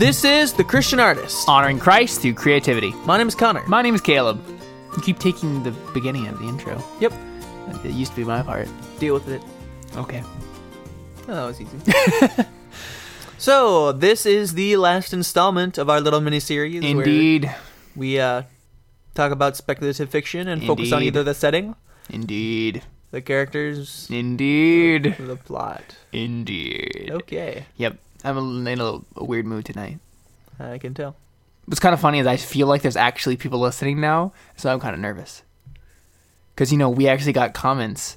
This is The Christian Artist. Honoring Christ through creativity. My name is Connor. My name is Caleb. You keep taking the beginning of the intro. Yep. It used to be my part. Deal with it. Okay. Oh, that was easy. so, this is the last installment of our little mini series. Indeed. We uh, talk about speculative fiction and focus on either the setting, Indeed. the characters, Indeed. the plot. Indeed. Okay. Yep. I'm in a, a weird mood tonight. I can tell. What's kind of funny is I feel like there's actually people listening now, so I'm kind of nervous. Because, you know, we actually got comments.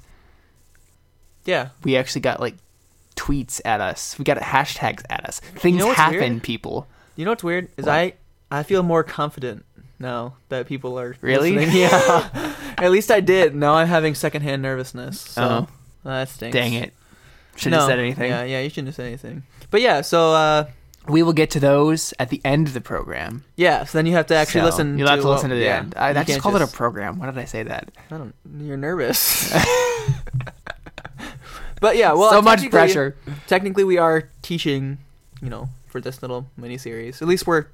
Yeah. We actually got, like, tweets at us. We got hashtags at us. Things know happen, weird? people. You know what's weird is What? I I feel more confident now that people are Really? listening. Yeah. At least I did. Now I'm having secondhand nervousness. So Oh. that stinks. Dang it. Shouldn't have said anything. Yeah, yeah, you shouldn't have said anything. But yeah, so uh We will get to those at the end of the program. yeah, so then you have to actually So, listen. You'll have to what- listen to the yeah, end. I, you I just can't called it a program. Why did I say that? I don't. You're nervous. but yeah, well, so much technically- pressure. Technically, we are teaching, you know, for this little mini series. At least we're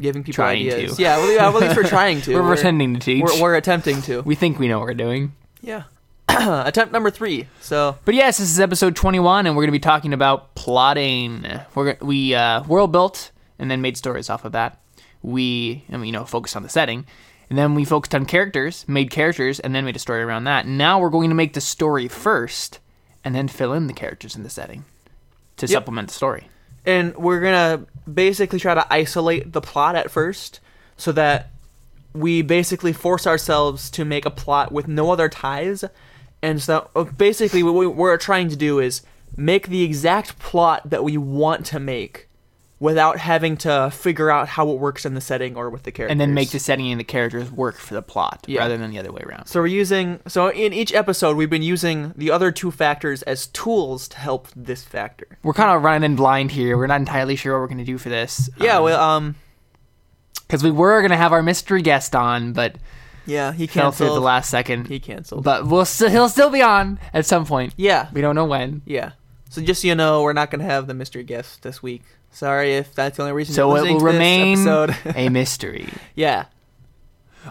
giving people Trying ideas. to. Yeah, well, yeah, well, at least we're trying to. We're, pretending to teach. We're, we're attempting to. we think we know what we're doing. Yeah. Attempt number three. So But yes, this is episode 21, and we're going to be talking about plotting. We're we uh, world built and then made stories off of that. We, I mean, you know, focused on the setting, and then we focused on characters, made characters, and then made a story around that. Now we're going to make the story first, and then fill in the characters in the setting to Yep. supplement the story. and we're gonna basically try to isolate the plot at first, so that we basically force ourselves to make a plot with no other ties, and so uh, basically what we- we're trying to do is make the exact plot that we want to make, without having to figure out how it works in the setting or with the characters. And then make the setting and the characters work for the plot Yeah. rather than the other way around. So we're using so in each episode we've been using the other two factors as tools to help this factor. We're kind of running in blind here. We're not entirely sure what we're going to do for this. Yeah, well, um, because we were going to have our mystery guest on, but yeah, he fell through at canceled. the last second. He canceled. But we'll still he'll still be on at some point. yeah, We don't know when. yeah. So just so you know, we're not gonna have the mystery guest this week. Sorry if that's the only reason. So it will remain a mystery. yeah,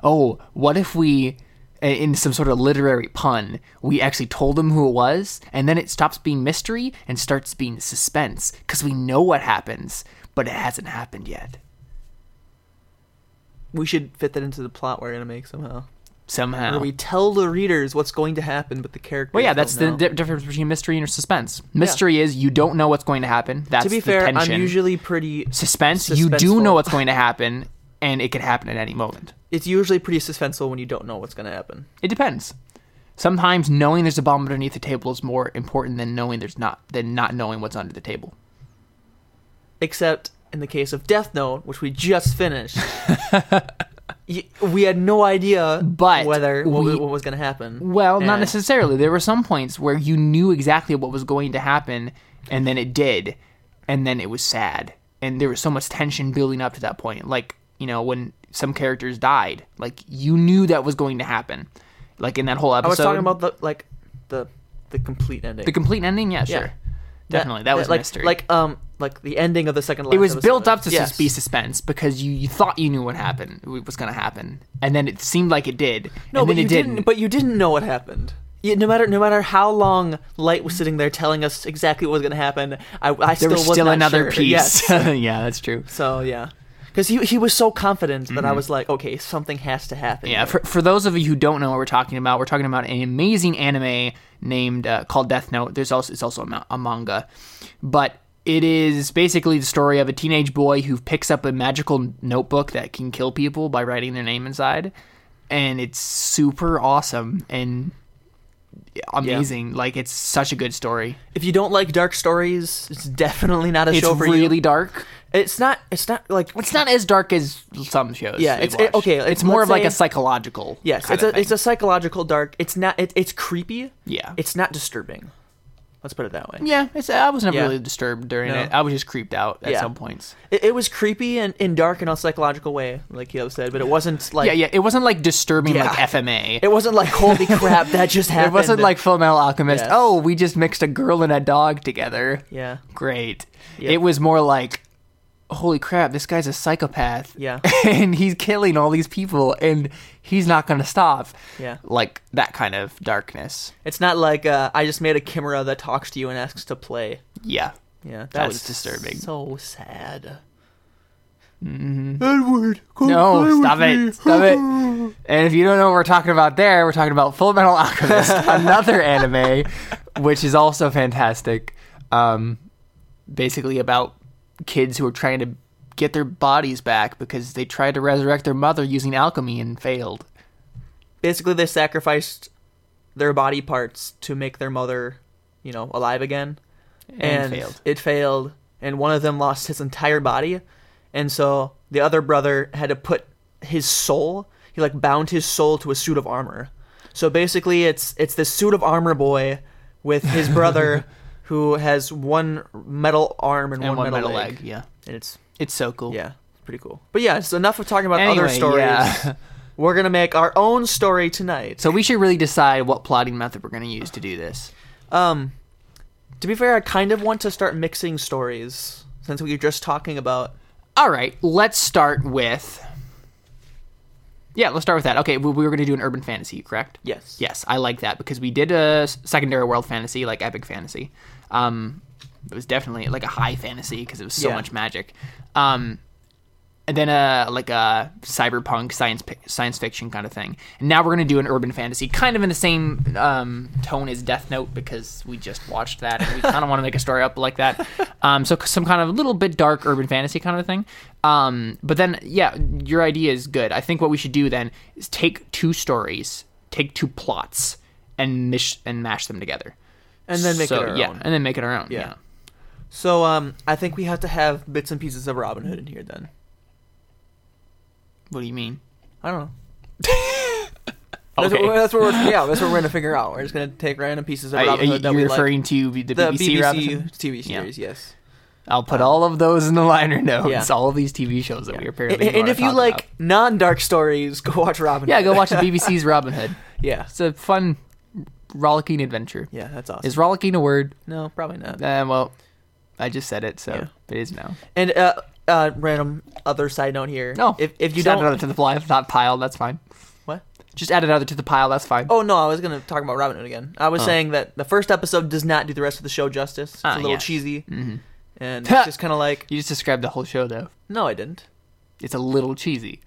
Oh, what if we in some sort of literary pun, we actually told him who it was, and then it stops being mystery and starts being suspense because we know what happens, but it hasn't happened yet. We should fit that into the plot we're gonna make somehow. Somehow. Where we tell the readers what's going to happen, but the characters. Well, yeah, that's the know. di- difference between mystery and suspense. Mystery is you don't know what's going to happen. That's to be the fair, tension. I'm usually pretty. suspense. You do know what's going to happen, and it could happen at any moment. It's usually pretty suspenseful when you don't know what's gonna happen. It depends. Sometimes knowing there's a bomb underneath the table is more important than knowing there's not than not knowing what's under the table. except in the case of Death Note, which we just finished. y- we had no idea But whether what, we- what was going to happen. Well, not necessarily. There were some points where you knew exactly what was going to happen, and then it did, and then it was sad, and there was so much tension building up to that point. Like you know when some characters died, like you knew that was going to happen. Like in that whole episode. I was talking about the like the the complete ending. the complete ending. Yeah, sure, Yeah. Definitely that, was like mystery. like um like the ending of the second. it was built up to Yes. be suspense because you, you thought you knew what happened was going to happen, and then it seemed like it did, No, and but then you it didn't. didn't. But you didn't know what happened. You, no matter no matter how long Light was sitting there telling us exactly what was going to happen, I, I there still was still another sure. piece. Yes. yeah, that's true. so yeah, because he he was so confident that I was like, okay, something has to happen. Mm-hmm. Yeah, here. for, for those of you who don't know what we're talking about, we're talking about an amazing anime named uh, called Death Note. There's also it's also a, a manga, but it is basically the story of a teenage boy who picks up a magical notebook that can kill people by writing their name inside, and it's super awesome and amazing. Like it's such a good story. if you don't like dark stories, it's definitely not a It's show for really you. dark. It's not. It's not like. It's not as dark as some shows. Yeah, it's- it- okay, It's, it's- more of like a psychological. Yes, it's a it's a psychological dark. It's not. It, it's creepy. yeah. It's not disturbing. Let's put it that way. Yeah, it's, I was never Yeah. really disturbed during No. it. I was just creeped out at Yeah. some points. It, it was creepy and in dark in a psychological way, like Caleb said, but it wasn't like yeah, yeah. It wasn't like disturbing Yeah. like FMA. It wasn't like holy crap that just happened. It wasn't like Fullmetal Alchemist. Yes. Oh, we just mixed a girl and a dog together. yeah, Great. Yeah. It was more like, holy crap, this guy's a psychopath. Yeah. and he's killing all these people and he's not going to stop. Yeah. Like that kind of darkness. It's not like uh, I just made a chimera that talks to you and asks to play. Yeah. Yeah, that That's was disturbing. So sad. Mhm. Edward, come No, stop it. Stop it. And if you don't know what we're talking about there, we're talking about Fullmetal Alchemist, another anime, which is also fantastic. Um, basically about kids who are trying to get their bodies back because they tried to resurrect their mother using alchemy and failed. Basically, they sacrificed their body parts to make their mother, you know, alive again. And, failed. It failed, and one of them lost his entire body, and so the other brother had to put his soul. He like bound his soul to a suit of armor. So basically, it's it's this suit of armor boy with his brother, who has one metal arm and, And one, one metal, metal leg. leg. Yeah. And it's It's so cool. yeah, it's pretty cool. But yeah, it's enough of talking about other stories. yeah. We're gonna make our own story tonight. So we should really decide what plotting method we're going to use to do this. Um, to be fair, I kind of want to start mixing stories since we were just talking about. All right, let's start with. Yeah, let's start with that. Okay, we, we were going to do an urban fantasy, correct? Yes. Yes, I like that because we did a secondary world fantasy, like epic fantasy. Um, it was definitely like a high fantasy because it was so Yeah. much magic. Um, and then a like a cyberpunk science science fiction kind of thing. And now we're gonna do an urban fantasy, kind of in the same um, tone as Death Note because we just watched that and we kind of want to make a story up like that. Um, so some kind of little bit dark urban fantasy kind of thing. Um, but then yeah, your idea is good. I think what we should do then is take two stories, take two plots, and mish and mash them together. And then make So, it our yeah, own. and then make it our own. Yeah. yeah. So um, I think we have to have bits and pieces of Robin Hood in here. Then What do you mean? I don't know. That's, Okay. what, that's what we're yeah. That's what we're gonna figure out. We're just gonna take random pieces of Robin Hood that you we like. referring to the, The BBC, BBC, Robin Hood? TV Yeah. series. Yes. I'll put all of those in the liner notes. Yeah. All of these TV shows that we And, apparently. and wanna if you like about. non-dark stories, go watch Robin. yeah, Hood. go watch the BBC's Robin Hood. yeah. It's a fun, rollicking adventure. Yeah, that's awesome. Is rollicking a word? no, probably not. Uh, well, I just said it, so Yeah. it is now. And uh, uh, random other side note here. No, if if you just add don't, add another to the pile, not pile. That's fine. what? Just add another to the pile. That's fine. Oh no, I was gonna talk about Robin Hood again. I was Oh. saying that the first episode does not do the rest of the show justice. It's Ah, a little cheesy, Mhm. and it's just kind of like, You just described the whole show, though. no, I didn't. It's a little cheesy.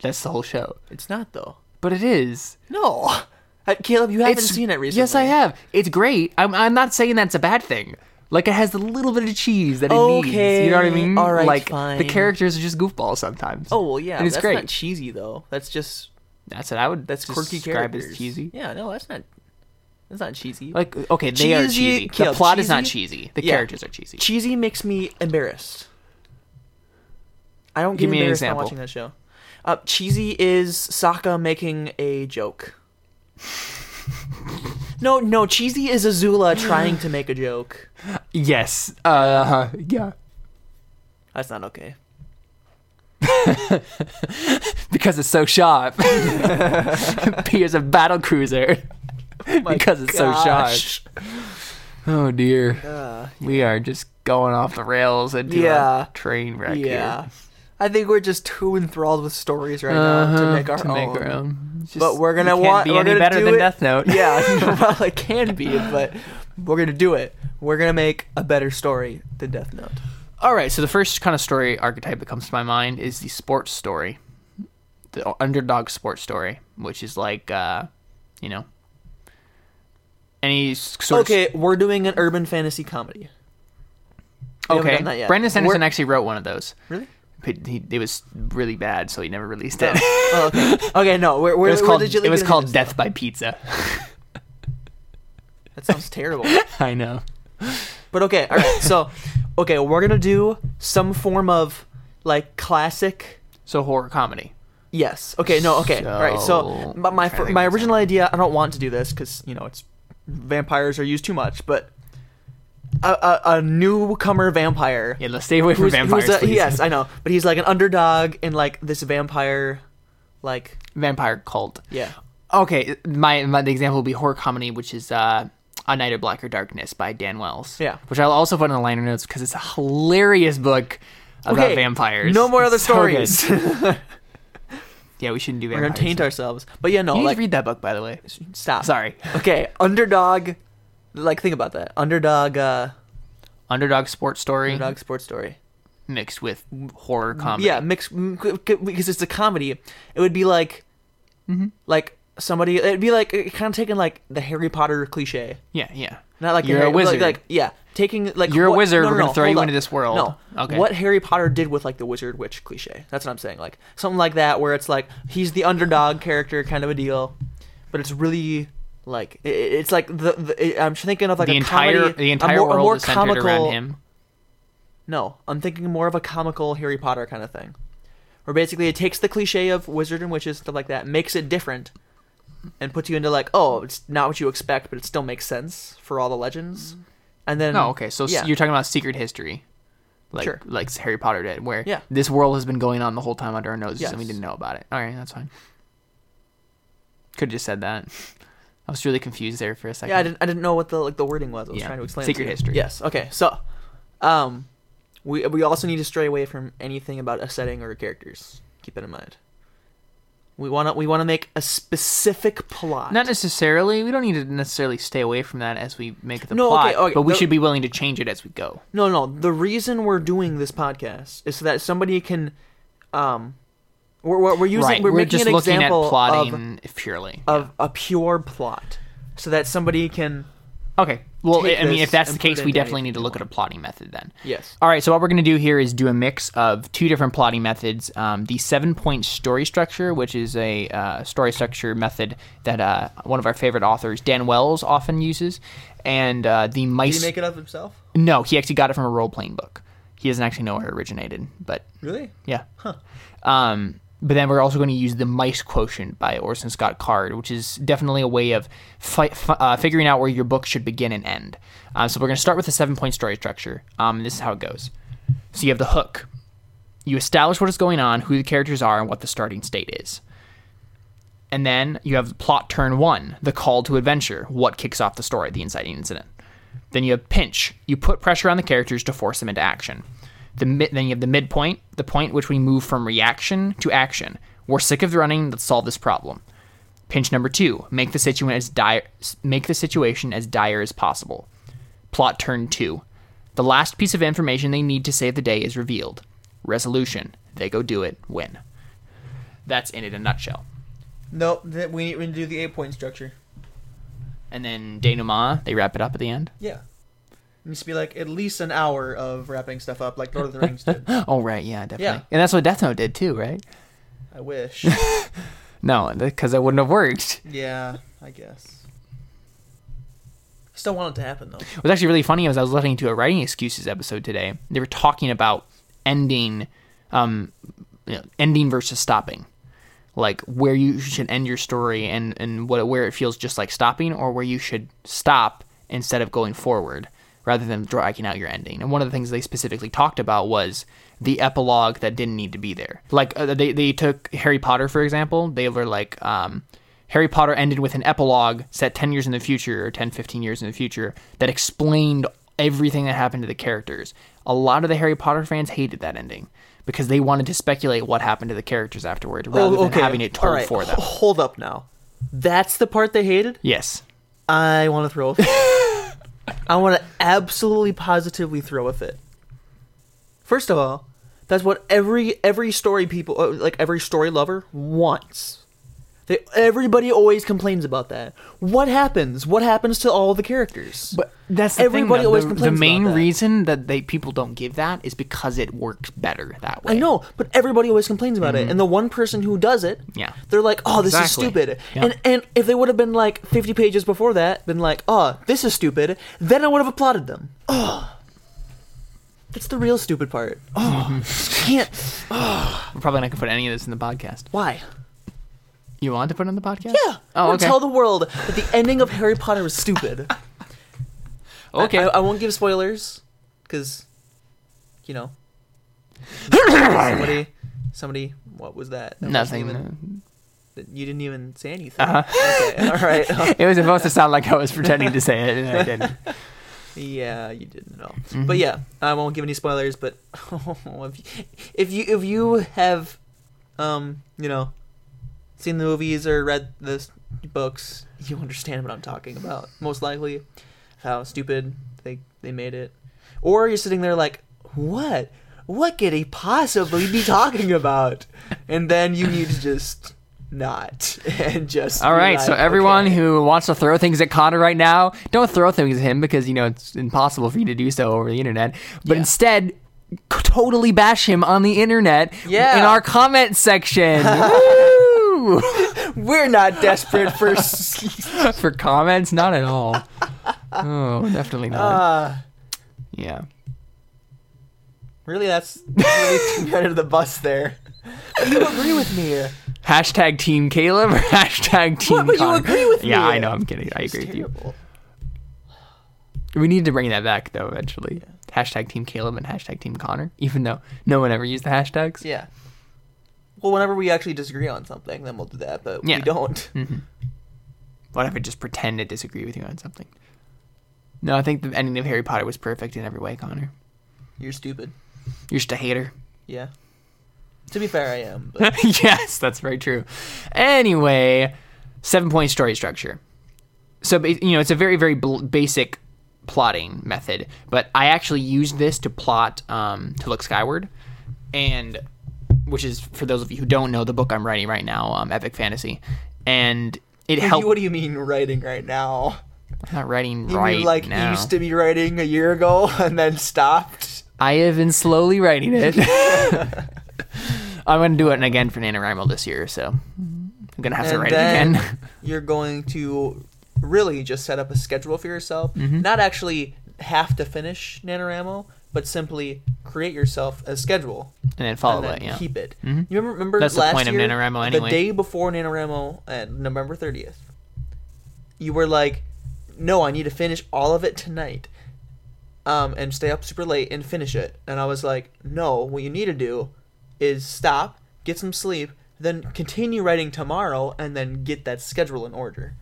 That's the whole show. It's not though. But it is. No, Uh, Caleb, you haven't It's- seen it recently. Yes, I have. It's great. I'm, I'm not saying that's a bad thing. Like it has the little bit of cheese that it needs. You know what I mean? all right, like the fine. characters are just goofballs sometimes. Oh well, yeah, And it's that's great. not cheesy though. That's just that's what I would. that's quirky describe characters. as cheesy. Yeah, no, that's not. That's not cheesy. Like okay, they are Cheesy- cheesy. The Caleb, plot is not cheesy? cheesy. The Yeah. characters are cheesy. cheesy makes me embarrassed. I don't Give get me an embarrassed by example. watching that show. Uh, cheesy is Sokka making a joke. No, no, cheesy is Azula trying to make a joke. Yes. Uh. Yeah. That's not okay. Because it's so sharp. P is a battle cruiser. because it's so sharp. Oh dear. Uh, We are just going off the rails into Yeah. a train wreck yeah. here. I think we're just too enthralled with stories right now to Uh-huh, make our to own. make our own. It's But we're gonna can't want- be we're any gonna better do than it- Death Note. Yeah, well, it can be, but we're gonna do it. We're gonna make a better story than Death Note. All right, so the first kind of story archetype that comes to my mind is the sports story, the underdog sports story, which is like, uh, you know, any sort Okay, we're doing an urban fantasy comedy. of. we Okay, done that yet. Brandon Sanderson We're- actually wrote one of those. Really? He, it was really bad, so he never released oh. it. Oh, okay. Okay, no, we're, we're, it was we're called. It was called Death by Pizza. That sounds terrible. I know. But okay, all right. So, okay, we're gonna do some form of like classic. So horror comedy. Yes. Okay. No. Okay. all right. So, So, my I'm trying to fir- think my original idea, I don't want to do this because you know it's vampires are used too much, but a, a, a newcomer vampire. Yeah, let's stay away from who's- vampires. who's a- yes, I know, but he's like an underdog in like this vampire, like vampire cult. yeah. Okay, my, my the example would be horror comedy, which is uh, A Night of Blacker Darkness by Dan Wells. Yeah. which I'll also put in the liner notes because it's a hilarious book. about Okay, vampires. No more other So stories. Yeah, we shouldn't do We're gonna taint ourselves. But yeah, no, You like read that book, by the way. stop. Sorry. Okay, underdog. Like think about that. Underdog. uh Underdog sports story Underdog sports story. mixed with horror comedy. Yeah, mixed m- c- c- because it's a comedy. It would be like, Mm-hmm. like somebody. It'd be like kind of taking like the Harry Potter cliche. Yeah, yeah. Not like You're Harry, a wizard. Like, like yeah, taking like You're a wizard, no, no, we're gonna throw you up. into this world. No, Okay. What Harry Potter did with like the wizard witch cliche. That's what I'm saying. Like something like that, where it's like he's the underdog character, kind of a deal, but it's really like it, it's like the, the I'm thinking of like the a entire comedy, the entire more, a world more is centered comical, around him. No, I'm thinking more of a comical Harry Potter kind of thing, where basically it takes the cliche of wizard and witches stuff like that, makes it different, and puts you into like, oh, it's not what you expect, but it still makes sense for all the legends. And then No, okay. So yeah. you're talking about secret history. Like Sure. like Harry Potter did, where Yeah. this world has been going on the whole time under our noses and we didn't know about it. All right, that's fine. Could have just said that. I was really confused there for a second. Yeah, I didn't. I didn't know what the like the wording was. I was Yeah. trying to explain. it Secret to history. Yes. Okay. So, um, we we also need to stray away from anything about a setting or characters. Keep that in mind. We want to we want to make a specific plot. Not necessarily. We don't need to necessarily stay away from that as we make the No, plot, okay, okay, but we the- should be willing to change it as we go. no, no. The reason we're doing this podcast is so that somebody can, um, we're we're, we're using right. we're, We're, making an example of purely. of a pure plot, so that somebody can. Okay. Well, I mean, if that's the and put it case, we definitely need to look at a plotting method then. Yes. All right, so what we're going to do here is do a mix of two different plotting methods. Um, the seven point story structure, which is a uh, story structure method that uh, one of our favorite authors, Dan Wells, often uses. And uh, the Did he make it up himself? no, he actually got it from a role playing book. He doesn't actually know where it originated, but Really? yeah. Um, but then we're also going to use the MICE quotient by Orson Scott Card, which is definitely a way of fi- uh, figuring out where your book should begin and end. Um, so we're going to start with a seven point story structure. Um, this is how it goes. So you have the hook. You establish what is going on, who the characters are, and what the starting state is. And then you have plot turn one, the call to adventure, what kicks off the story, the inciting incident. Then you have pinch. You put pressure on the characters to force them into action. The mid, then you have the midpoint, the point which we move from reaction to action. We're sick of running. Let's solve this problem. Pinch number two: make the situation as dire, make the situation as dire as possible. Plot turn two: the last piece of information they need to save the day is revealed. Resolution: they go do it. Win. That's in it in a nutshell. Nope. We need we need to do the eight point structure. And then denouement, they wrap it up at the end. Yeah. Needs to be like at least an hour of wrapping stuff up, like Lord of the Rings did. Oh right, yeah, definitely. Yeah. And that's what Death Note did too, right? I wish. No, because it wouldn't have worked. yeah, I guess. Still want it to happen though. It was actually really funny as I was listening to a writing excuses episode today. They were talking about ending, um, you know, ending versus stopping, like where you should end your story and and what where it feels just like stopping, or where you should stop instead of going forward, rather than dragging out your ending. And one of the things they specifically talked about was the epilogue that didn't need to be there. Like uh, they they took Harry Potter for example. They were like. Um, Harry Potter ended with an epilogue set 10 years in the future or 10, 15 years in the future that explained everything that happened to the characters. A lot of the Harry Potter fans hated that ending because they wanted to speculate what happened to the characters afterward rather than having it told Oh, right, for them. Hold up now. That's the part they hated? Yes. I want to throw. I want to absolutely positively throw a fit. First of all, that's what every every story people uh, like every story lover wants. They, everybody always complains about that. What happens? What happens to all the characters? But that's the Everybody thing, though. always the, the main that. reason that they people don't give that is because it works better that way. I know, but everybody always complains about it. And the one person who does it, Mm-hmm. Yeah. they're like, "Oh, this Exactly. is stupid." Yeah. And and if they would have been like 50 pages before that, been like, "Oh, this is stupid," then I would have applauded them. Oh. That's the real stupid part. Oh, can't. We're probably not gonna put any of this in the podcast. Why? You want to put it in the podcast? Yeah. Oh, Or okay. Tell the world that the ending of Harry Potter was stupid. okay. I, I won't give spoilers, because, you know, somebody, somebody, what was that? that wasn't Nothing. even- you didn't even say anything. Uh-huh. Okay. All right. it was supposed to sound like I was pretending to say it, and I didn't. Yeah, you didn't know. Mm-hmm. But yeah, I won't give any spoilers. But if, you, if you if you have, um, you know, seen the movies or read the books, you understand what I'm talking about. Most likely, how stupid they they made it, or you're sitting there like, what? What could he possibly be talking about? And then you need to just not and just. all right right, so everyone okay. who wants to throw things at Connor right now, don't throw things at him because you know it's impossible for you to do so over the internet. But Yeah. instead, totally bash him on the internet Yeah. in our comment section. We're not desperate for. for comments, not at all. Oh, definitely not. Uh, yeah. Really, that's really too under the bus there. You agree with me. Hashtag Team Caleb or hashtag Team What, but you Connor? agree with Yeah, me. I know. I'm kidding. I agree with you. We need to bring that back though eventually. Hashtag Team Caleb and hashtag Team Connor, even though no one ever used the hashtags. Yeah. Well, whenever we actually disagree on something, then we'll do that. But Yeah. we don't. What if I just pretend to disagree with you on something? No, I think the ending of Harry Potter was perfect in every way, Connor. You're stupid. You're just a hater. Yeah. To be fair, I am. Yes, that's very true. Anyway, seven point story structure. So you know, it's a very very bl- basic plotting method, but I actually used this to plot um, to look skyward, and which is for those of you who don't know the book I'm writing right now, um, epic fantasy, and it helped. what do you mean writing right now? I'm not writing You right mean like now. you used to be writing a year ago and then stopped? I have been slowly writing it. I'm gonna do it again for NaNoWriMo this year, so I'm gonna have to And write it again. you're going to really just set up a schedule for yourself. Mm-hmm. Not actually have to finish NaNoWriMo, but simply create yourself a schedule. and then follow and then it. Yeah. keep it. Mhm. You remember, remember That's the last point of year, NaNoWriMo anyway. The day before NaNoWriMo, at November 30th, you were like, no, I need to finish all of it tonight. Um, and stay up super late and finish it. And I was like, no, what you need to do is stop, get some sleep, then continue writing tomorrow, and then get that schedule in order.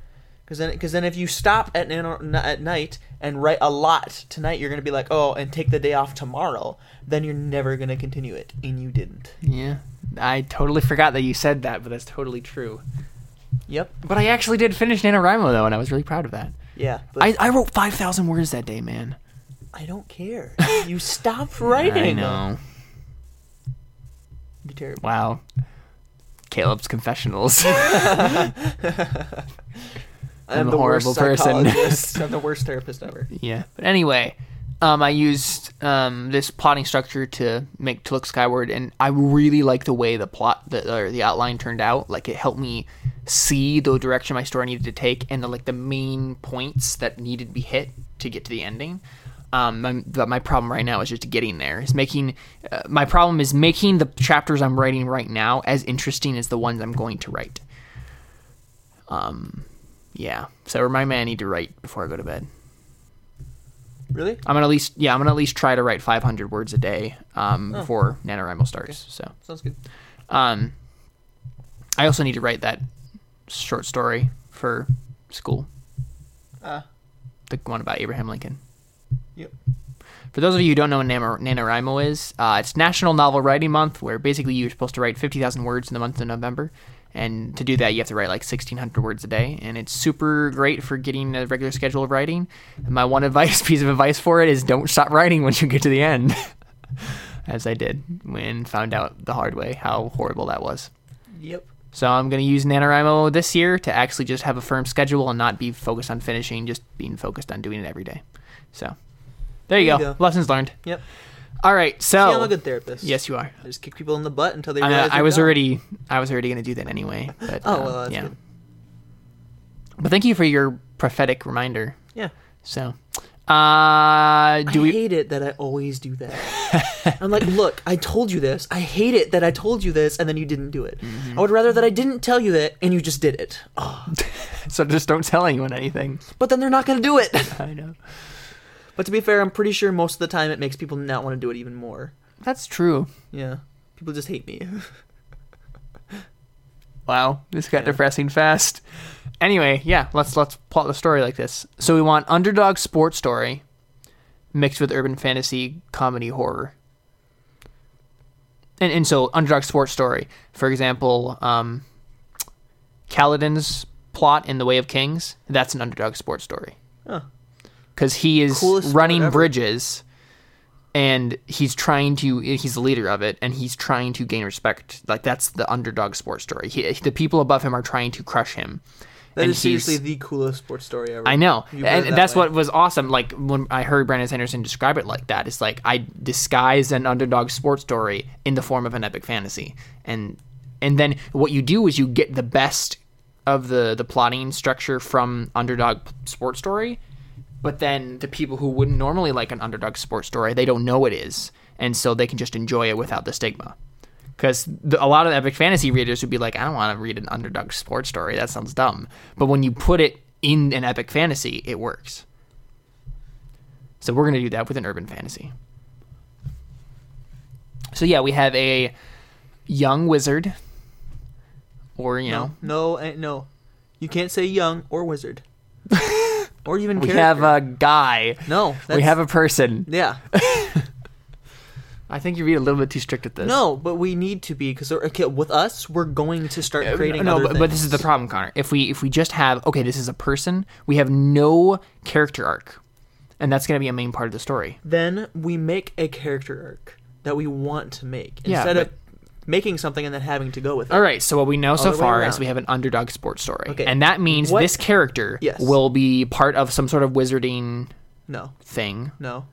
Because then, cause then if you stop at at night and write a lot tonight, you're gonna be like, oh, and take the day off tomorrow. Then you're never gonna continue it, and you didn't. Yeah. I totally forgot that you said that, but that's totally true. Yep. But I actually did finish NaNoWriMo though, and I was really proud of that. Yeah. I, I wrote five thousand words that day, man. I don't care. You stopped writing. I know. Be terrible. Wow. Caleb's confessionals. I'm, a the horrible worst person. psychologist. I'm the worst therapist ever. yeah. But anyway, um, I used um, this plotting structure to make to look skyward, and I really like the way the plot, the or the outline turned out. Like it helped me see the direction my story needed to take, and the like the main points that needed to be hit to get to the ending. Um, my, but my problem right now is just getting there. Is making uh, my problem is making the chapters I'm writing right now as interesting as the ones I'm going to write. Um, yeah. So remind me I need to write before I go to bed. Really? I'm gonna at least yeah I'm gonna at least try to write 500 words a day um, before NaNoWriMo starts. So Sounds good. um, I also need to write that short story for school, Ah. the one about Abraham Lincoln. Yep. For those of you who don't know what Nano- NaNoWriMo is, uh, it's National Novel Writing Month, where basically you're supposed to write 50,000 words in the month of November. And to do that, you have to write like 1,600 words a day. And it's super great for getting a regular schedule of writing. My one advice, piece of advice for it is don't stop writing once you get to the end. As I did when found out the hard way how horrible that was. Yep. So I'm going to use NaNoWriMo this year to actually just have a firm schedule and not be focused on finishing, just being focused on doing it every day. So there you, There go. you go. Lessons learned. Yep. All right. See, I'm So a good therapist. yes, you are. I just kick people in the butt until they I, realize I was dumb. already I was already going to do that anyway. But Oh uh, well, that's yeah. good. But thank you for your prophetic reminder. Yeah. So, uh, do I we? hate it that I always do that. I'm like, look, I told you this. I hate it that I told you this and then you didn't do it. Mm-hmm. I would rather that I didn't tell you that and you just did it. Oh, So just don't tell anyone anything. but then they're not gonna do it. I know. But to be fair, I'm pretty sure most of the time it makes people not want to do it even more. That's true. Yeah. People just hate me. Wow, this got Yeah. depressing fast. Anyway, yeah, let's let's plot the story like this. So we want underdog sports story, mixed with urban fantasy, comedy, horror. And and so underdog sports story, for example, um, Kaladin's plot in The Way of Kings, that's an underdog sports story. Huh. Because he is Coolest running bridges and he's trying to he's the leader of it and he's trying to gain respect like that's the underdog sports story he, the people above him are trying to crush him That and is seriously the coolest sports story ever. I know, You put it and that that's way. what was awesome. Like when I heard Brandon Sanderson describe it like that, it's like I disguised an underdog sports story in the form of an epic fantasy, and and then what you do is you get the best of the the plotting structure from underdog sports story, but then the people who wouldn't normally like an underdog sports story, they don't know it is, and so they can just enjoy it without the stigma. Because a lot of epic fantasy readers would be like, I don't want to read an underdog sports story. That sounds dumb. But when you put it in an epic fantasy, it works. So we're going to do that with an urban fantasy. So yeah, we have a young wizard, or you know, No, no, eh, no. You can't say young or wizard. or even we character. have a guy. No, we have a person. Yeah. I think you're being a little bit too strict with this. No, but we need to be because okay, with us, we're going to start uh, creating. no, but, but this is the problem, Connor. If we if we just have okay, this is a person, we have no character arc, and that's going to be a main part of the story. Then we make a character arc that we want to make Yeah, instead but- of making something and then having to go with it. All right, so what we know so far is we have an underdog sports story, Okay, and that means what- this character Yes. will be part of some sort of wizarding No, thing. no.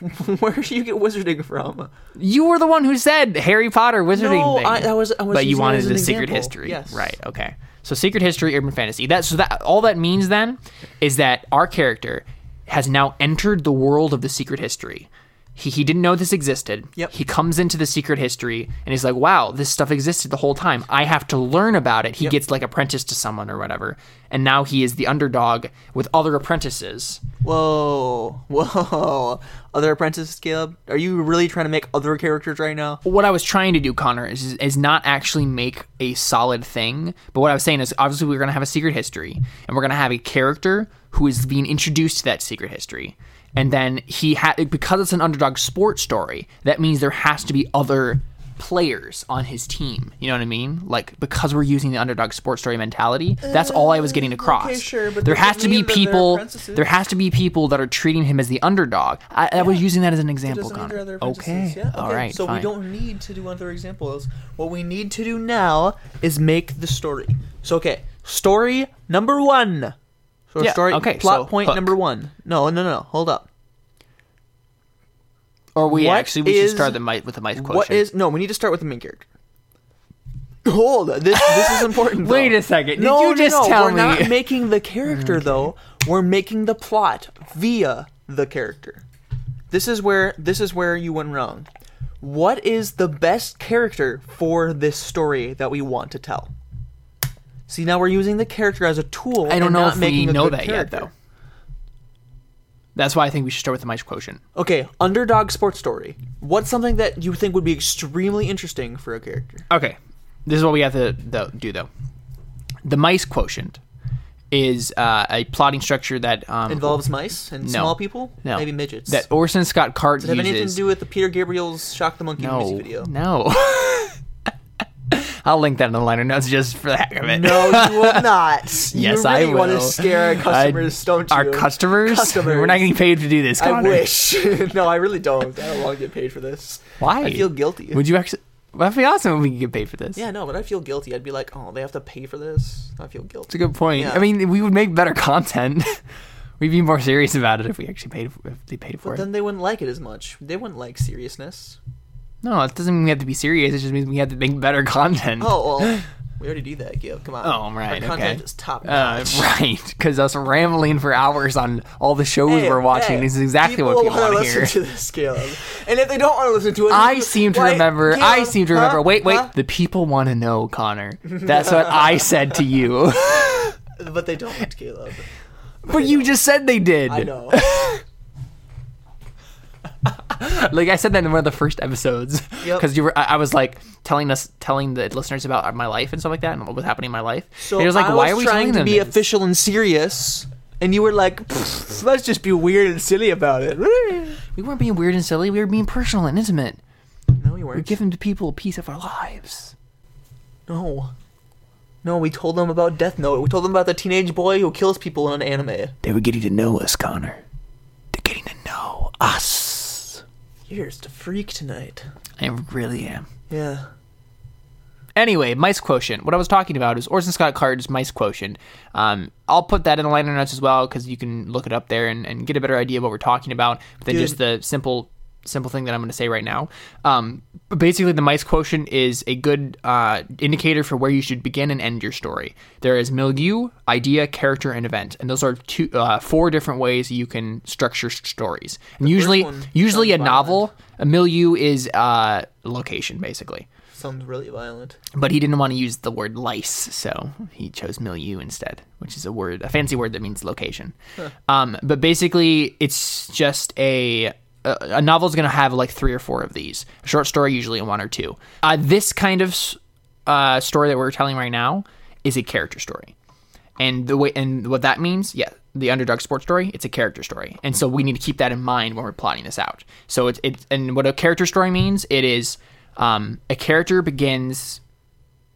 Where do you get wizarding from? You were the one who said Harry Potter wizarding No, thing. I- I was- I was but you wanted the secret history, Yes. right? Okay. So secret history, urban fantasy. That so that all that means then is that our character has now entered the world of the secret history. He, he didn't know this existed. Yep. He comes into the secret history and he's like, "Wow, this stuff existed the whole time. I have to learn about it." He Yep. gets like apprenticed to someone or whatever, and now he is the underdog with other apprentices. Whoa, whoa! Other apprentices, Caleb? Are you really trying to make other characters right now? what I was trying to do, Connor, is is not actually make a solid thing. But what I was saying is, obviously, we're gonna have a secret history, and we're gonna have a character who is being introduced to that secret history, and then he ha- because it's an underdog sports story. That means there has to be other players on his team. You know what I mean? Like because we're using the underdog sports story mentality. That's all I was getting uh, across. okay, sure, but there has to be mean that they're people. There has to be people that are treating him as the underdog. I, I was using that as an example. Okay. apprentices, Yeah? All okay. right. So fine. we don't need to do other examples. What we need to do now is make the story. So okay, story number one. So Yeah, story okay, plot so point hook. number one. No, no, no. Hold up. Or we What actually we should start the mic with the MICE quotient. What is no? We need to start with the main character. Hold. This this is important. Wait a second, did no, you no, just no, tell we're me- not making the character though. We're making the plot via the character. This is where this is where you went wrong. What is the best character for this story that we want to tell? See, now we're using the character as a tool. I don't and know not if we know that yet, though. That's why I think we should start with the MICE quotient. Okay, underdog sports story. What's something that you think would be extremely interesting for a character? Okay, this is what we have to though, do though. The MICE quotient is uh, a plotting structure that um, Involves mice and No. small people? no Maybe midgets. that Orson Scott Card Does it have anything to do with the Peter Gabriel's Shock the Monkey no, music video? no. I'll link that in the liner notes just for the heck of it. No, you will not. Yes, you really I will. want to scare our customers, don't you? Our customers? Customers. We're not getting paid to do this. I Connor. wish. no, I really don't. I don't want to get paid for this. Why? I feel guilty. Would you actually? That'd be awesome if we could get paid for this. yeah, no, but I feel guilty. I'd be like, oh, they have to pay for this. I feel guilty. It's a good point. Yeah. I mean, we would make better content. We'd be more serious about it if we actually paid if they paid for it. But it. then they wouldn't like it as much. They wouldn't like seriousness. No, it doesn't mean we have to be serious. It just means we have to make better content. Oh well, we already do that, Gil. Come on. Oh, right, Our content okay. is top Uh, notch. right, because us rambling for hours on all the shows Hey, we're watching hey, is exactly what people want listen hear. to this, Caleb. And if they don't want to listen to it, I seem to remember. I seem to remember. huh? Wait, wait. Huh? The people want to know, Connor. That's what I said to you. But they don't, Caleb. but you just said they did. I know. like I said that in one of the first episodes Yep. because you were I, I was like telling us telling the listeners about my life and stuff like that and what was happening in my life. So and it was like, I why was are we trying to be this? official and serious, and you were like, "Pfft, let's just be weird and silly about it. We weren't being weird and silly. We were being personal and intimate. No, we weren't. We're giving to people a piece of our lives. No. No, we told them about Death Note. We told them about the teenage boy who kills people in an anime. They were getting to know us, Connor. They're getting to know us. You're just a freak tonight. I really am. Yeah. Anyway, MICE quotient. What I was talking about is Orson Scott Card's MICE quotient. Um, I'll put that in the liner notes as well because you can look it up there and, and get a better idea of what we're talking about than Dude. just the simple simple thing that I'm going to say right now. Um, but basically, the MICE quotient is a good uh, indicator for where you should begin and end your story. There is milieu, idea, character, and event, and those are two uh, four different ways you can structure stories. And usually, usually a sounds novel, a milieu is uh, location basically Sounds really violent. but he didn't want to use the word lice, so he chose milieu instead, which is a word, a fancy word that means location. Um, but basically, it's just a a, a novel is going to have like three or four of these. A short story usually one or two. Uh, this kind of uh, story that we're telling right now is a character story, and the way and what that means, yeah, the underdog sports story, it's a character story, and so we need to keep that in mind when we're plotting this out. So it's it and what a character story means, it is um, a character begins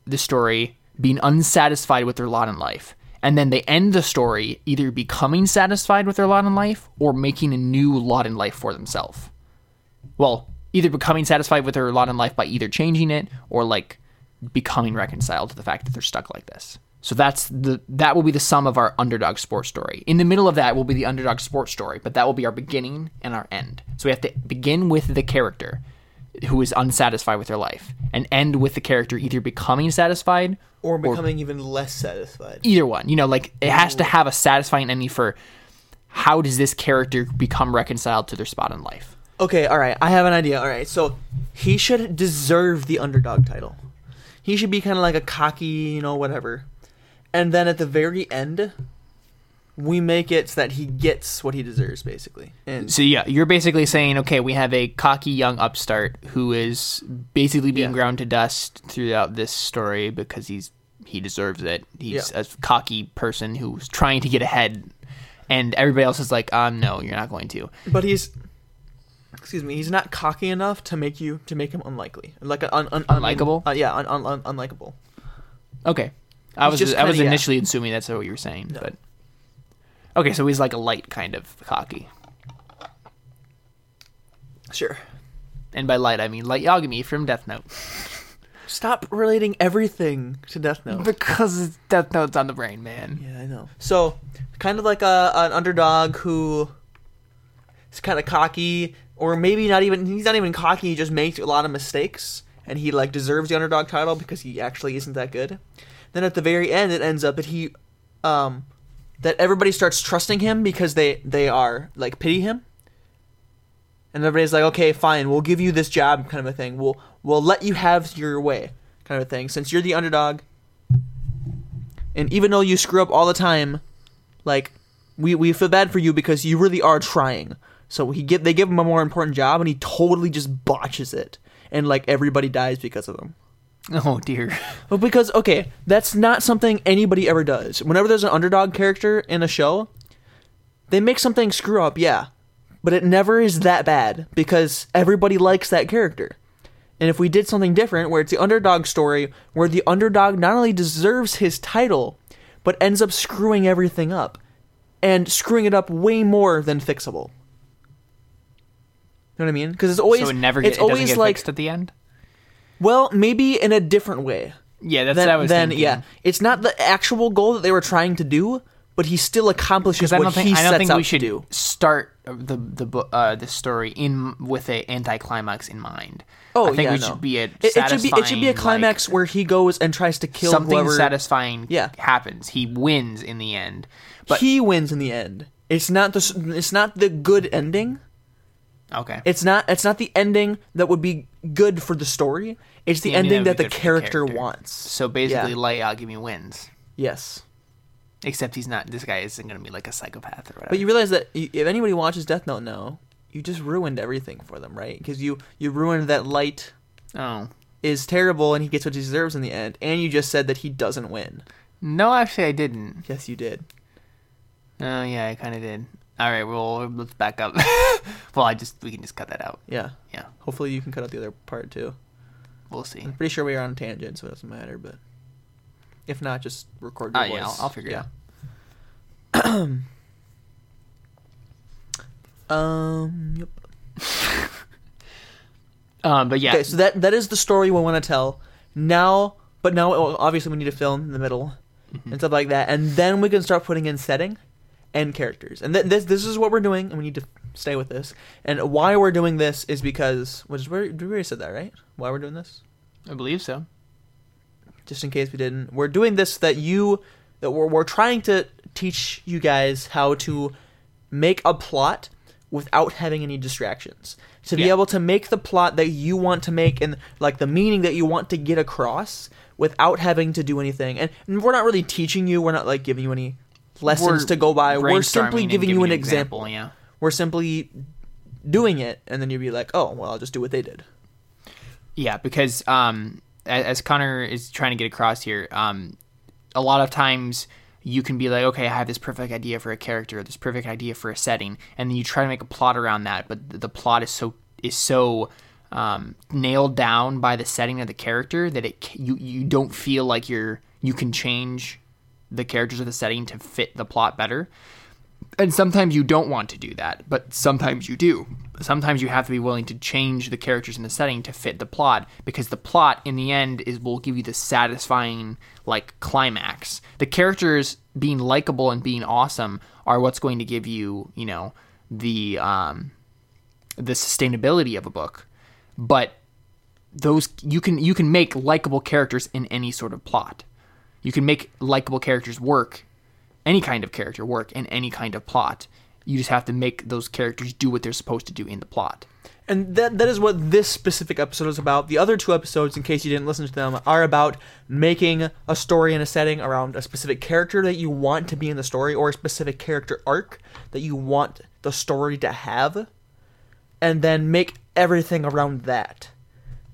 the story being unsatisfied with their lot in life. And then they end the story either becoming satisfied with their lot in life or making a new lot in life for themselves. Well, either becoming satisfied with their lot in life by either changing it or like becoming reconciled to the fact that they're stuck like this. So that's the that will be the sum of our underdog sports story. In the middle of that will be the underdog sports story, but that will be our beginning and our end. So we have to begin with the character who is unsatisfied with their life and end with the character either becoming satisfied Or becoming even less satisfied. either one. You know, like it has to have a satisfying ending for how does this character become reconciled to their spot in life. Okay, all right. I have an idea. All right, so he should deserve the underdog title. He should be kind of like a cocky, you know, whatever. And then at the very end, we make it so that he gets what he deserves, basically. And So yeah, you're basically saying, okay, we have a cocky young upstart who is basically being Yeah. ground to dust throughout this story because he's he deserves it. He's Yeah. a cocky person who's trying to get ahead, and everybody else is like, um, no, you're not going to. but he's, excuse me, he's not cocky enough to make you to make him unlikely, like un, un, mean, Unlikable? uh, yeah, un, un, un, unlikable. Okay, I He's was just I was kinda- yeah. initially assuming that's what you were saying, No. but okay, so he's like a light kind of cocky. Sure. And by light, I mean Light Yagami from Death Note. Stop relating everything to Death Note. Because Death Note's on the brain, man. Yeah, I know. So, kind of like a an underdog who is kind of cocky, or maybe not even. He's not even cocky. He just makes a lot of mistakes, and he like deserves the underdog title because he actually isn't that good. Then at the very end, it ends up that he, um, that everybody starts trusting him because they they are like pity him. And everybody's like, okay, fine, we'll give you this job, kind of a thing. We'll we'll let you have your way, kind of a thing. Since you're the underdog, and even though you screw up all the time, like we we feel bad for you because you really are trying. So he give they give him a more important job and he totally just botches it. And like everybody dies because of him. Oh dear. Well, because okay, that's not something anybody ever does. Whenever there's an underdog character in a show, they make something screw up, yeah. But it never is that bad because everybody likes that character. And if we did something different where it's the underdog story where the underdog not only deserves his title, but ends up screwing everything up and screwing it up way more than fixable. You know what I mean? Because it's always so it never get, it's it always get like fixed at the end. Well, maybe in a different way Yeah, that's then, what I was then thinking. yeah, it's not the actual goal that they were trying to do, but he still accomplishes what think he I don't think we should do. start the the uh, the story in with a anticlimax in mind. Oh, I think yeah, we no. should be a It, it should be it should be a climax like, where he goes and tries to kill something whoever. satisfying Yeah. happens. He wins in the end. But he wins in the end. It's not the it's not the good ending. okay, It's not it's not the ending that would be good for the story. It's the, ending that, the character, character. wants. So basically, Yeah. Light Yagami wins. Yes. Except he's not. This guy isn't going to be like a psychopath or whatever. But you realize that if anybody watches Death Note no, you just ruined everything for them, right? Because you you ruined that light oh is terrible and he gets what he deserves in the end, and you just said that he doesn't win. no, actually, I didn't. Yes, you did. Oh yeah, I kind of did. All right, well let's back up. well, I just we can just cut that out. Yeah. Yeah, Hopefully you can cut out the other part too. we'll see. I'm pretty sure we are on a tangent, so it doesn't matter. But if not, just record your Oh, voice. yeah, I'll- I'll figure it out. um. Yep. Um, but yeah, Okay, so that that is the story we want to tell now. But now, obviously, we need to film in the middle Mm-hmm. and stuff like that, and then we can start putting in setting and characters. And th- this this is what we're doing, and we need to stay with this. And why we're doing this is because, which is where we already said that, right? Why we're doing this? I believe so. just in case we didn't. We're doing this that you that we're we're trying to teach you guys how to make a plot without having any distractions. To be Yeah. able to make the plot that you want to make and like the meaning that you want to get across without having to do anything. And, and we're not really teaching you, we're not like giving you any lessons We're to go by. We're simply and giving you an example. Yeah. We're simply doing it and then you'd be like, "Oh, well, I'll just do what they did." Yeah, because um, as, Connor is trying to get across here, um, a lot of times you can be like, okay, I have this perfect idea for a character, this perfect idea for a setting, and then you try to make a plot around that, but the, the plot is so is so um, nailed down by the setting of the character that it you you don't feel like you're you can change the characters of the setting to fit the plot better. And sometimes you don't want to do that, but sometimes you do. Sometimes you have to be willing to change the characters in the setting to fit the plot because the plot in the end is will give you the satisfying like climax. The characters being likable and being awesome are what's going to give you, you know, the um the sustainability of a book. But those you can you can make likable characters in any sort of plot. You can make likable characters work, any kind of character work in any kind of plot. You just have to make those characters do what they're supposed to do in the plot. And that that is what this specific episode is about. The other two episodes, in case you didn't listen to them, are about making a story and a setting around a specific character that you want to be in the story, or a specific character arc that you want the story to have, and then make everything around that.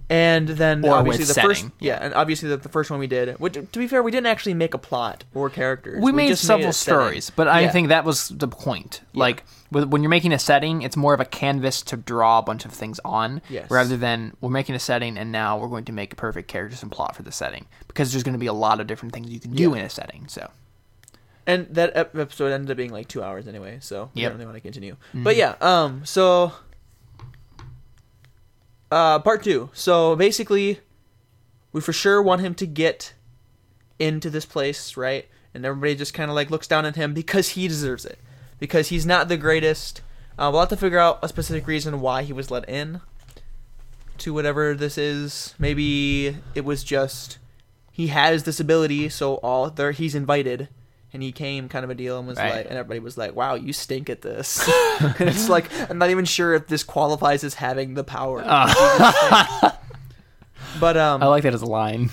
And then Or obviously the first, yeah, and obviously the, the first one we did. Which, to be fair, we didn't actually make a plot or characters. We, made just several setting. stories, but I Yeah. think that was the point. Like with, when you're making a setting, it's more of a canvas to draw a bunch of things on, Yes. rather than we're making a setting and now we're going to make perfect characters and plot for the setting because there's going to be a lot of different things you can do Yeah. in a setting. So And that episode ended up being like two hours anyway, so Yep. don't really want to continue. But yeah, um, so uh, part two. So basically, we for sure want him to get into this place, right? And everybody just kind of like looks down at him because he deserves it, because he's not the greatest. Uh, we'll have to figure out a specific reason why he was let in to whatever this is. Maybe it was just he has this ability, so all there he's invited, and he came, kind of a deal, and was Right. like, and everybody was like, "Wow, you stink at this." and it's like I'm not even sure if this qualifies as having the power. but um, I like that as a line.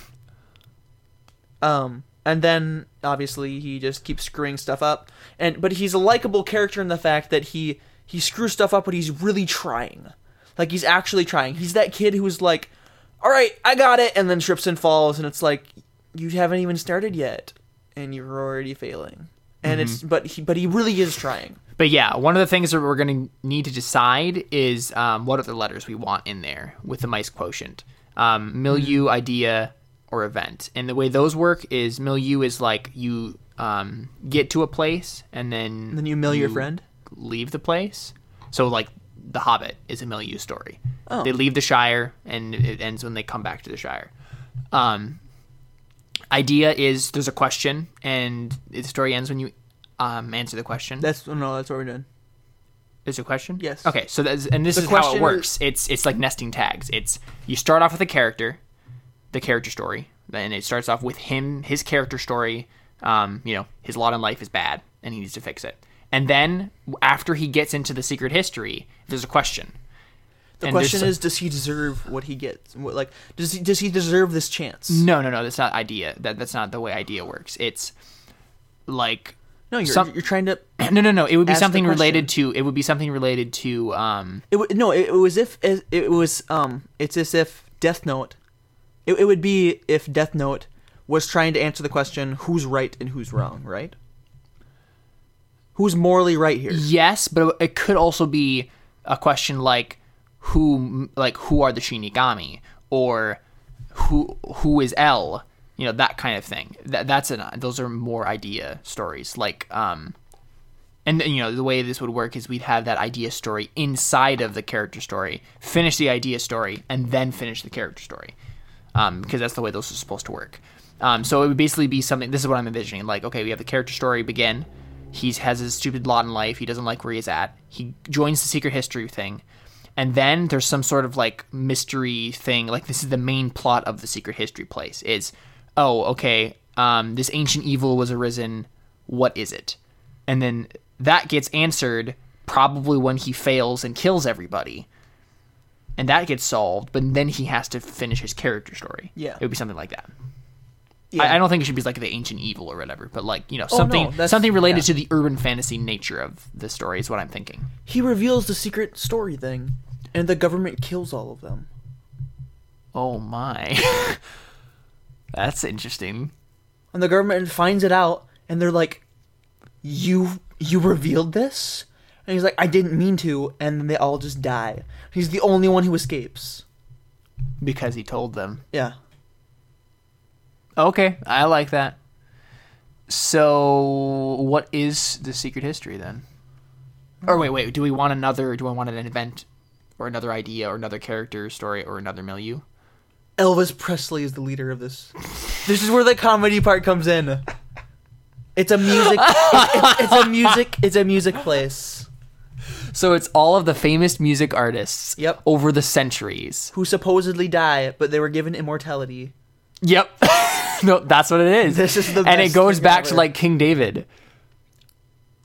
um, and then obviously he just keeps screwing stuff up, and but he's a likable character in the fact that he he screws stuff up, but he's really trying, like he's actually trying. He's that kid who's like, "All right, I got it," and then trips and falls, and it's like you haven't even started yet, and you're already failing. And it's but he but he really is trying. But yeah, one of the things that we're going to need to decide is um, what other letters we want in there with the MICE quotient. Um, milieu, idea, or event. And the way those work is milieu is like you um, get to a place and then And then you mill your friend. leave the place. So like The Hobbit is a milieu story. Oh. They leave the Shire and it ends when they come back to the Shire. Um, idea is there's a question and the story ends when you um, answer the question. That's no, that's what we're doing. Is a question? Yes. Okay, so that's, and this The is how it works. It's it's like nesting tags. It's you start off with a character, the character story, then it starts off with him, his character story. Um, you know, his lot in life is bad, and he needs to fix it. And then after he gets into the secret history, there's a question. The And question is, does he deserve what he gets? What, like, does he does he deserve this chance? No, no, no. That's not idea. That that's not the way idea works. It's like No, you're Some- you're trying to. no, no, no. It would be something related to. It would be something related to. Um, It, w- no, it, it was if it, it was um. It's as if Death Note. It, it would be if Death Note was trying to answer the question who's right and who's wrong, right? Who's morally right here? Yes, but it could also be a question like who like who are the Shinigami or who who is L, you know, that kind of thing. That that's an those are more idea stories like um and you know the way this would work is we'd have that idea story inside of the character story, finish the idea story, and then finish the character story, um, because that's the way those are supposed to work. Um, so it would basically be something. This is what I'm envisioning. Like, okay, we have the character story begin. He has his stupid lot in life. He doesn't like where he's at. He joins the secret history thing, and then there's some sort of like mystery thing. Like this is the main plot of the secret history place. Is oh okay, um, this ancient evil was arisen. What is it? And then that gets answered probably when he fails and kills everybody. And that gets solved, but then he has to finish his character story. Yeah. It would be something like that. Yeah. I, I don't think it should be like the ancient evil or whatever, but like, you know, Oh, no, something something related yeah. to the urban fantasy nature of the story is what I'm thinking. He reveals the secret story thing, and the government kills all of them. Oh my. That's interesting. And the government finds it out, and they're like, "You you revealed this?" And he's like, "I didn't mean to," and then they all just die. He's the only one who escapes. Because he told them. Yeah. Okay, I like that. So, what is the secret history then? Or wait, wait. Do we want another? Do I want an event, or another idea, or another character story, or another milieu? Elvis Presley is the leader of this. This is where the comedy part comes in. It's a music. it's, it's, it's a music. It's a music place. So it's all of the famous music artists. Yep. Over the centuries. Who supposedly die, but they were given immortality. Yep. no, that's what it is. This is the and it goes back to like King David,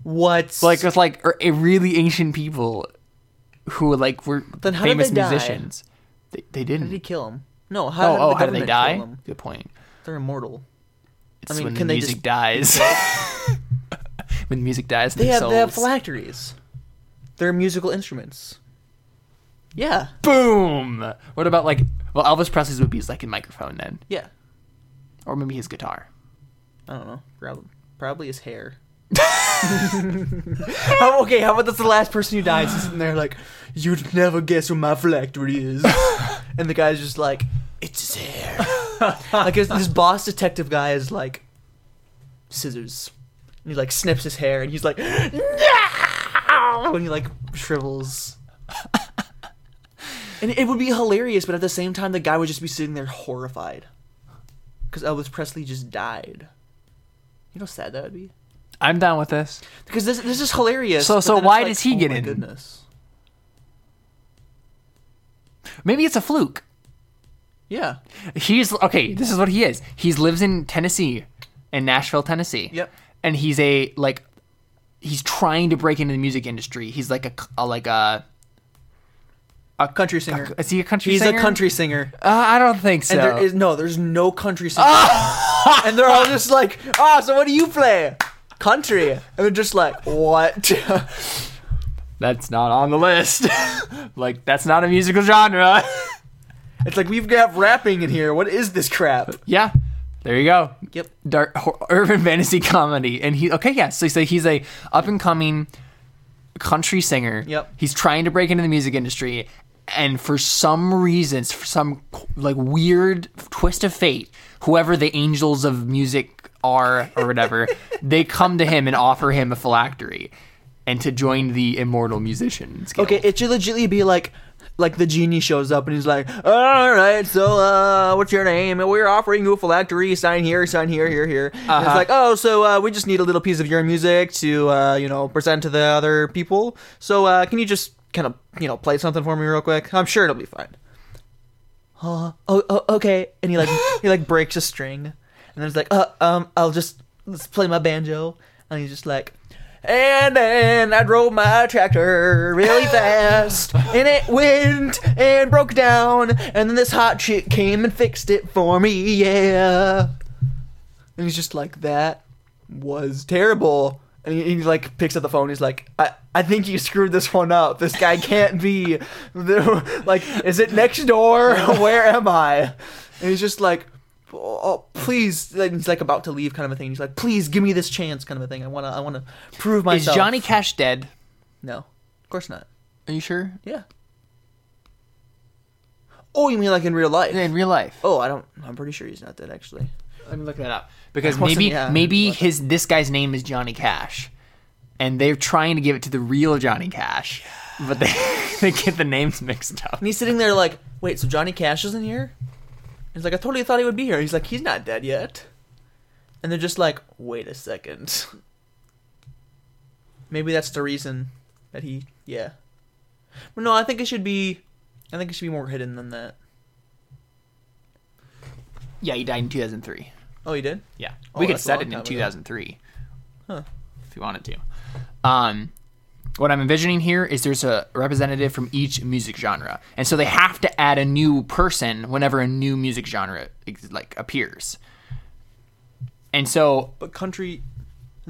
What? like with like er- a really ancient people who like were Then how did famous they die? musicians. They, they didn't. did he kill him? No. How oh, did oh, how did they die? Good point. They're immortal. It's mean, when can the they music just- dies. when the music dies, They have they have phylacteries. They're musical instruments. Yeah. Boom. What about like? Well, Elvis Presley's would be his like a microphone then, Yeah. or maybe his guitar. I don't know. Prob- Probably his hair. Okay, how about that's the last person who dies? He's sitting there like, you'd never guess what my phylactery is. and the guy's just like, it's his hair. like his, this boss detective guy is like, scissors. And he like snips his hair and he's like, no! And he like shrivels. And it would be hilarious, but at the same time, the guy would just be sitting there horrified. Because Elvis Presley just died. You know how sad that would be? I'm down with this. Because this this is hilarious. So- so why like, does he oh get my in? Goodness. Maybe it's a fluke. Yeah. He's okay. This is what he is. He lives in Tennessee, in Nashville, Tennessee. Yep. And he's a like, he's trying to break into the music industry. He's like a, a like a. A country singer. Is he a country singer? He's singer? a country singer. Uh, I don't think so. And there is no, there's no country singer. and they're all just like, ah, so what do you play? Country. And they're just like, what? That's not on the list. like that's not a musical genre. it's like we've got rapping in here. What is this crap? yeah. There you go. Yep. Dark hor- urban fantasy comedy, and he okay, yeah. So, so he's a up and coming country singer. Yep. He's trying to break into the music industry, and for some reasons, for some like weird twist of fate, whoever the angels of music are or whatever, they come to him and offer him a phylactery, and to join the immortal musicians. Guild. Okay, it should legitimately be like like the genie shows up and he's like, All right, so uh what's your name? And we're offering you a phylactery, sign here, sign here, here, here. Uh-huh. it's like, oh, so uh, we just need a little piece of your music to uh, you know, present to the other people. So uh can you just kind of, you know, play something for me real quick? I'm sure it'll be fine. Uh, oh, oh, okay. And he like he like breaks a string, and then it's like, uh, um, I'll just let's play my banjo, and he's just like, and then I drove my tractor really fast, and it went and broke down, and then this hot chick came and fixed it for me, yeah. And he's just like, that was terrible. And he, he like picks up the phone. He's like, I, I think you screwed this one up. This guy can't be. The, like, is it next door? Where am I? And he's just like, oh, please, like, he's like about to leave, kind of a thing. He's like, please give me this chance, kind of a thing. I wanna, I wanna prove myself. Is. Johnny Cash dead? No, of course not. Are you sure? Yeah. Oh, you mean like in real life? In real life. Oh, I don't. I'm pretty sure he's not dead actually. Let me look that up because maybe yeah, maybe his this guy's name is Johnny Cash, and they're trying to give it to the real Johnny Cash, but they they get the names mixed up. And he's sitting there like, wait, so Johnny Cash isn't here? He's like, I totally thought he would be here. He's like, he's not dead yet. And they're just like, wait a second. Maybe that's the reason that he, yeah. But no, I think it should be, I think it should be more hidden than that. Yeah, he died in 2003. Oh, he did? Yeah, Oh, we could set it in 2003 Huh. if you wanted to. Um, what I'm envisioning here is there's a representative from each music genre, and so they have to add a new person whenever a new music genre like appears. And so But country.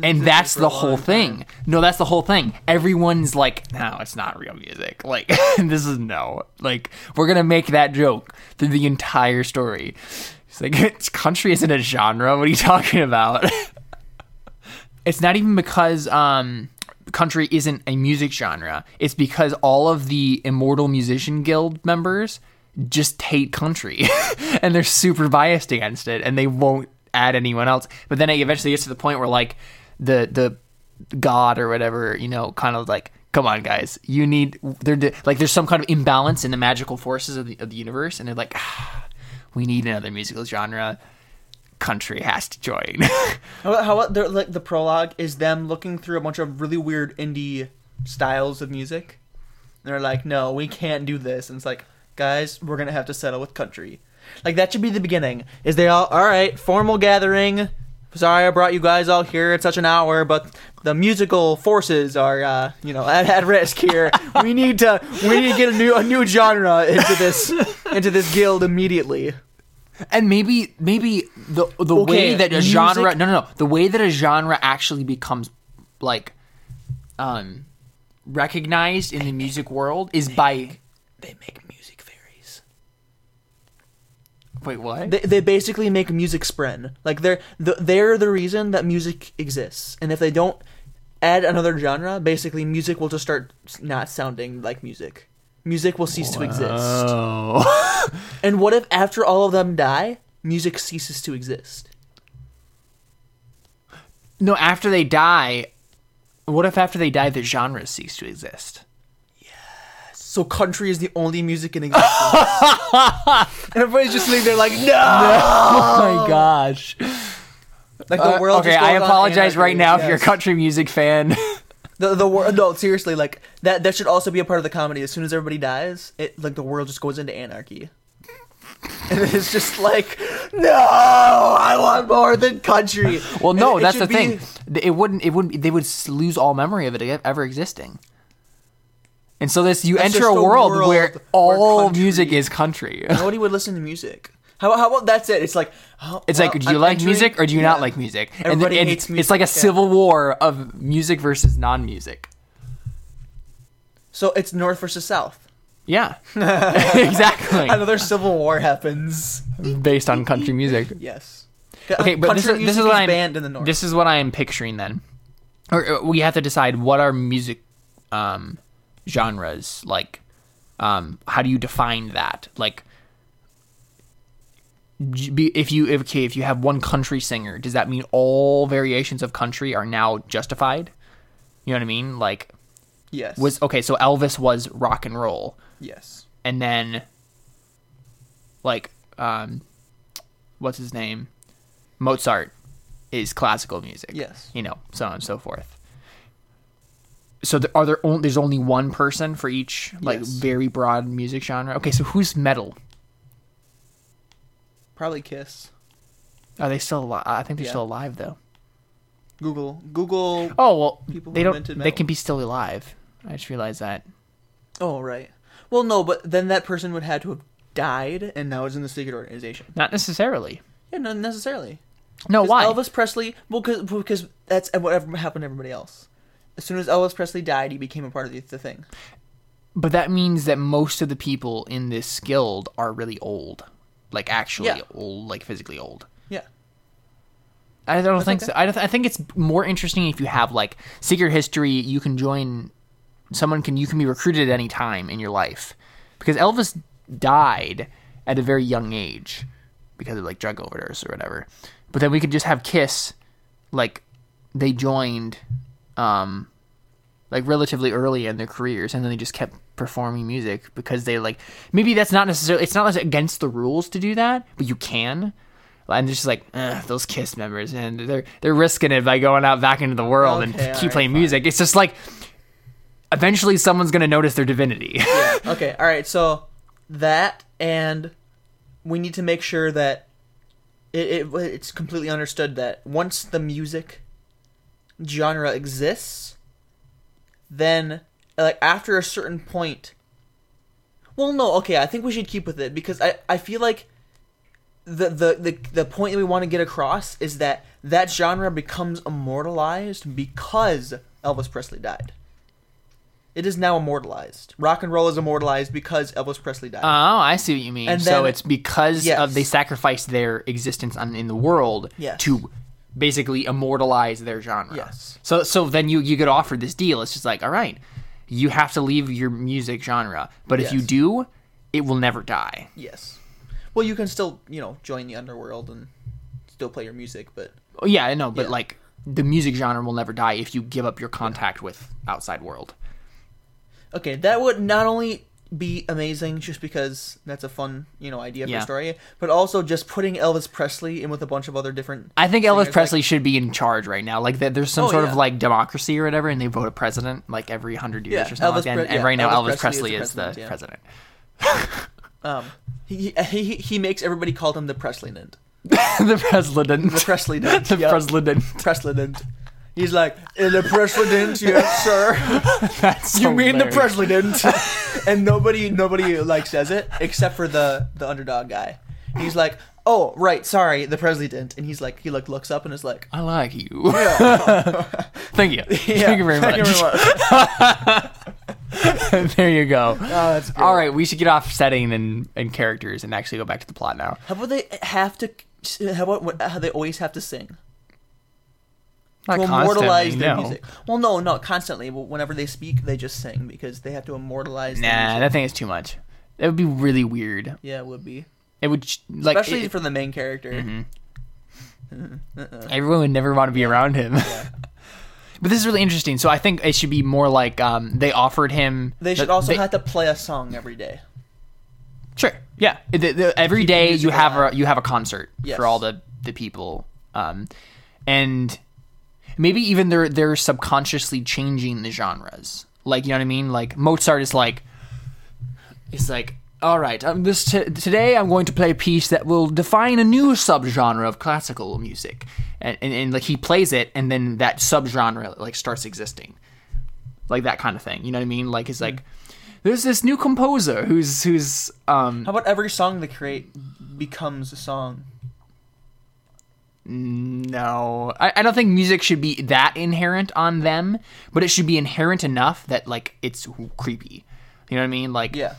And that's the whole thing. time. No, that's the whole thing. Everyone's like, no, it's not real music. Like, this is no. Like, we're gonna make that joke through the entire story. It's like, it's, country isn't a genre. What are you talking about? it's not even because um, country isn't a music genre. It's because all of the Immortal Musician Guild members just hate country and they're super biased against it and they won't add anyone else. But then it eventually gets to the point where like the the god or whatever, you know, kind of like come on guys, you need there like there's some kind of imbalance in the magical forces of the of the universe and they're like ah, we need another musical genre. Country has to join. How how like the prologue is them looking through a bunch of really weird indie styles of music. And they're like, no, we can't do this. And it's like, guys, we're gonna have to settle with country. Like that should be the beginning. Is they all all right? Formal gathering. Sorry, I brought you guys all here at such an hour, but the musical forces are, uh, you know, at, at risk here. we need to we need to get a new a new genre into this into this guild immediately. And maybe maybe the the Okay, way that a music- genre no no no the way that a genre actually becomes like um recognized in the music world is by They make music fairies. Wait what They, they basically make music spren. Like they're the, they're the reason that music exists. And if they don't add another genre, basically music will just start not sounding like music. Music will cease to exist. oh And what if after all of them die, music ceases to exist? no after they die what if after they die the genres cease to exist So country is the only music in existence. and everybody's just sitting there like, no. oh my gosh Like the Uh, world. okay I apologize right now if you're a country music fan The the world no seriously like that that should also be a part of the comedy. As soon as everybody dies, it like the world just goes into anarchy. And it's just like, no, I want more than country. well no that's the be- thing it wouldn't it wouldn't they would lose all memory of it ever existing and so this you That's enter a world, world where where all country- music is country Nobody would listen to music. How, how about that's it? It's like, oh, It's well, like, do you I'm like entering- music or do you not like music? And, Everybody and hates it's like a yeah. civil war of music versus non-music. So it's North versus South. Yeah, exactly. Another civil war happens. Based on country music. Yes. Okay, but this is, this is music what I'm banned in the North. this is what I am picturing then, or uh, we have to decide what our music um, genres like. Um, how do you define that? Like, if you if, okay, if you have one country singer, does that mean all variations of country are now justified? You know what I mean? Like, yes. was okay. So Elvis was rock and roll, yes. and then like um, what's his name? Mozart is classical music. Yes. you know, so on and so forth. So there, are there only there's only one person for each like Yes. very broad music genre? Okay, so who's metal? Probably Kiss. Are they still alive? I think they're Yeah. still alive though. Google. Google. Oh well, People they who don't. They can be still alive. I just realized that. Oh right. Well, no, but then that person would have to have died, and now is in the secret organization. Not necessarily. Yeah, not necessarily. no why? Elvis Presley. Well, because because that's uh, whatever happened to everybody else. As soon as Elvis Presley died, he became a part of the, the thing. But that means that most of the people in this guild are really old. like actually Yeah. old, like physically old. Yeah. I don't think so. I, don't, I think it's more interesting if you have like secret history. You can join. Someone can you can be recruited at any time in your life, because Elvis died at a very young age because of like drug overdose or whatever. But then we could just have Kiss, like they joined, um, like relatively early in their careers, and then they just kept performing music because they like maybe that's not necessarily it's not like against the rules to do that, but you can. And it's just like those Kiss members, and they're they're risking it by going out back into the world and keep alright, playing fine. music. It's just like eventually someone's gonna notice their divinity. Okay. All right. So that and we need to make sure that it, it it's completely understood that once the music genre exists, then like after a certain point. Well, no. Okay, I think we should keep with it because I I feel like the the the, the point that we want to get across is that that genre becomes immortalized because Elvis Presley died. It is now immortalized. Rock and roll is immortalized because Elvis Presley died. Oh, I see what you mean. And so then- it's because Yes. of they sacrificed their existence on, in the world Yes. to basically immortalize their genre. Yes. So so then you you get offered this deal. It's just like, all right, you have to leave your music genre, but if you do, it will never die. yes. Well, you can still, you know, join the underworld and still play your music, but Oh, yeah, I know, but Yeah. like the music genre will never die if you give up your contact with outside world. okay, that would not only be amazing just because that's a fun, you know, idea for Yeah. a story, but also just putting Elvis Presley in with a bunch of other different. I think Elvis like- Presley should be in charge right now. Like there's some Oh, sort yeah. of like democracy or whatever, and they vote a president like every hundred years Yeah, or something like that. Pre- and, and right now, Elvis Elvis Presley Presley, is is the the president, president. Um, he, he he makes everybody call him the Presleyland. the president. The Presleyland. the yep. president. He's like, "In the Presleyland, yes, sir." That's you mean the hilarious. president and nobody nobody like says it except for the the underdog guy he's like oh right sorry the president and he's like he like looks up and is like I like you. Thank you. yeah, Thank you very much. thank you very much. there you go. oh. All right, we should get off setting and, and characters and actually go back to the plot now. how about they have to how about what- how they always have to sing Not to immortalize their no. music well no not constantly but whenever they speak they just sing because they have to immortalize their Nah, that thing is too much. That would be really weird. yeah it would be It would like especially it- Mm-hmm. for the main character everyone would never want to be around him. Yeah. but this is really interesting. So I think it should be more like um, they offered him. they should the- also they- have to play a song every day Sure. Yeah. The- the- every Keep day you have a you have a concert Yes. for all the the people, um, and maybe even they're they're subconsciously changing the genres. Like you know what I mean? Like Mozart is like, it's like. All right, um, this t- today I'm going to play a piece that will define a new subgenre of classical music, and, and, and like he plays it, and then that subgenre like starts existing, like that kind of thing. You know what I mean? Like it's like there's this new composer who's who's um How about every song they create becomes a song? No, I, I don't think music should be that inherent on them, but it should be inherent enough that like it's creepy. You know what I mean? Like Yeah.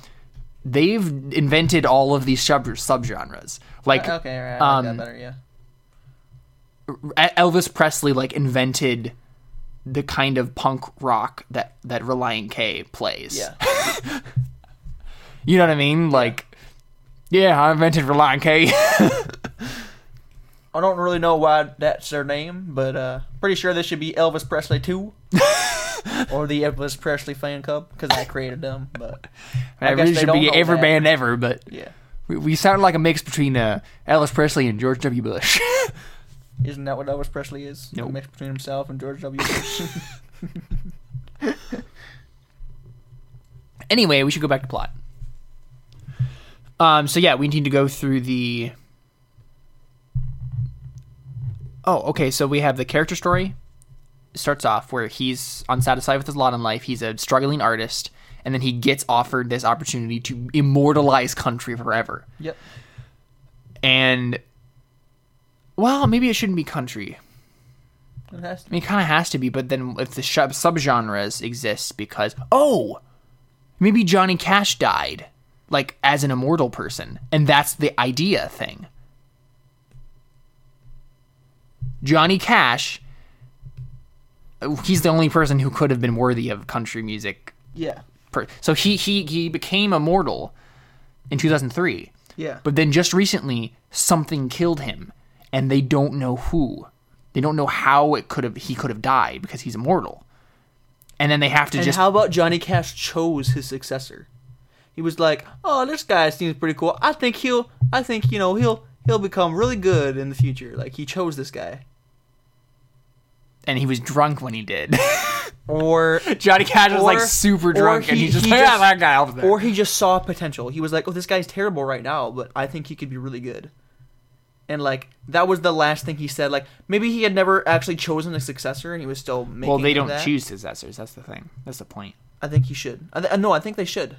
they've invented all of these sub subgenres. Like okay, all right, I like um, that better. Yeah. Elvis Presley like invented the kind of punk rock that that Relient K plays. Yeah. You know what I mean? Like yeah, I invented Relient K. I don't really know why that's their name, but uh, pretty sure this should be Elvis Presley 2. or the Elvis Presley fan club, because I created them. But I, guess really should be every that. band ever, but yeah. we, we sound like a mix between uh, Elvis Presley and George W. Bush. Isn't that what Elvis Presley is? Nope. A mix between himself and George W. Bush. anyway, we should go back to plot. Um, so yeah, we need to go through the. Oh, okay. So we have the character story. It starts off where he's unsatisfied with his lot in life. He's a struggling artist, and then he gets offered this opportunity to immortalize country forever. yep. And well, maybe it shouldn't be country. It has I to. mean, it kind of has to be, but then if the sub subgenres exist because oh, maybe Johnny Cash died, like as an immortal person, and that's the idea thing. Johnny Cash, he's the only person who could have been worthy of country music. Yeah. Per- so he he he became immortal in 2003. Yeah. But then just recently, something killed him, and they don't know who. They don't know how it could have he could have died because he's immortal. And then they have to And just how about Johnny Cash chose his successor? He was like, "Oh, this guy seems pretty cool. I think he'll. I think you know he'll he'll become really good in the future." Like he chose this guy. And he was drunk when he did. Or Johnny Cash was like super drunk, and he- he's just he like, yeah, that guy over there. or he just saw potential. He was like, "Oh, this guy's terrible right now, but I think he could be really good." And like that was the last thing he said. Like maybe he had never actually chosen a successor, and he was still making. well, they don't that. choose successors. That's the thing. That's the point. I think he should. I th- no, I think they should,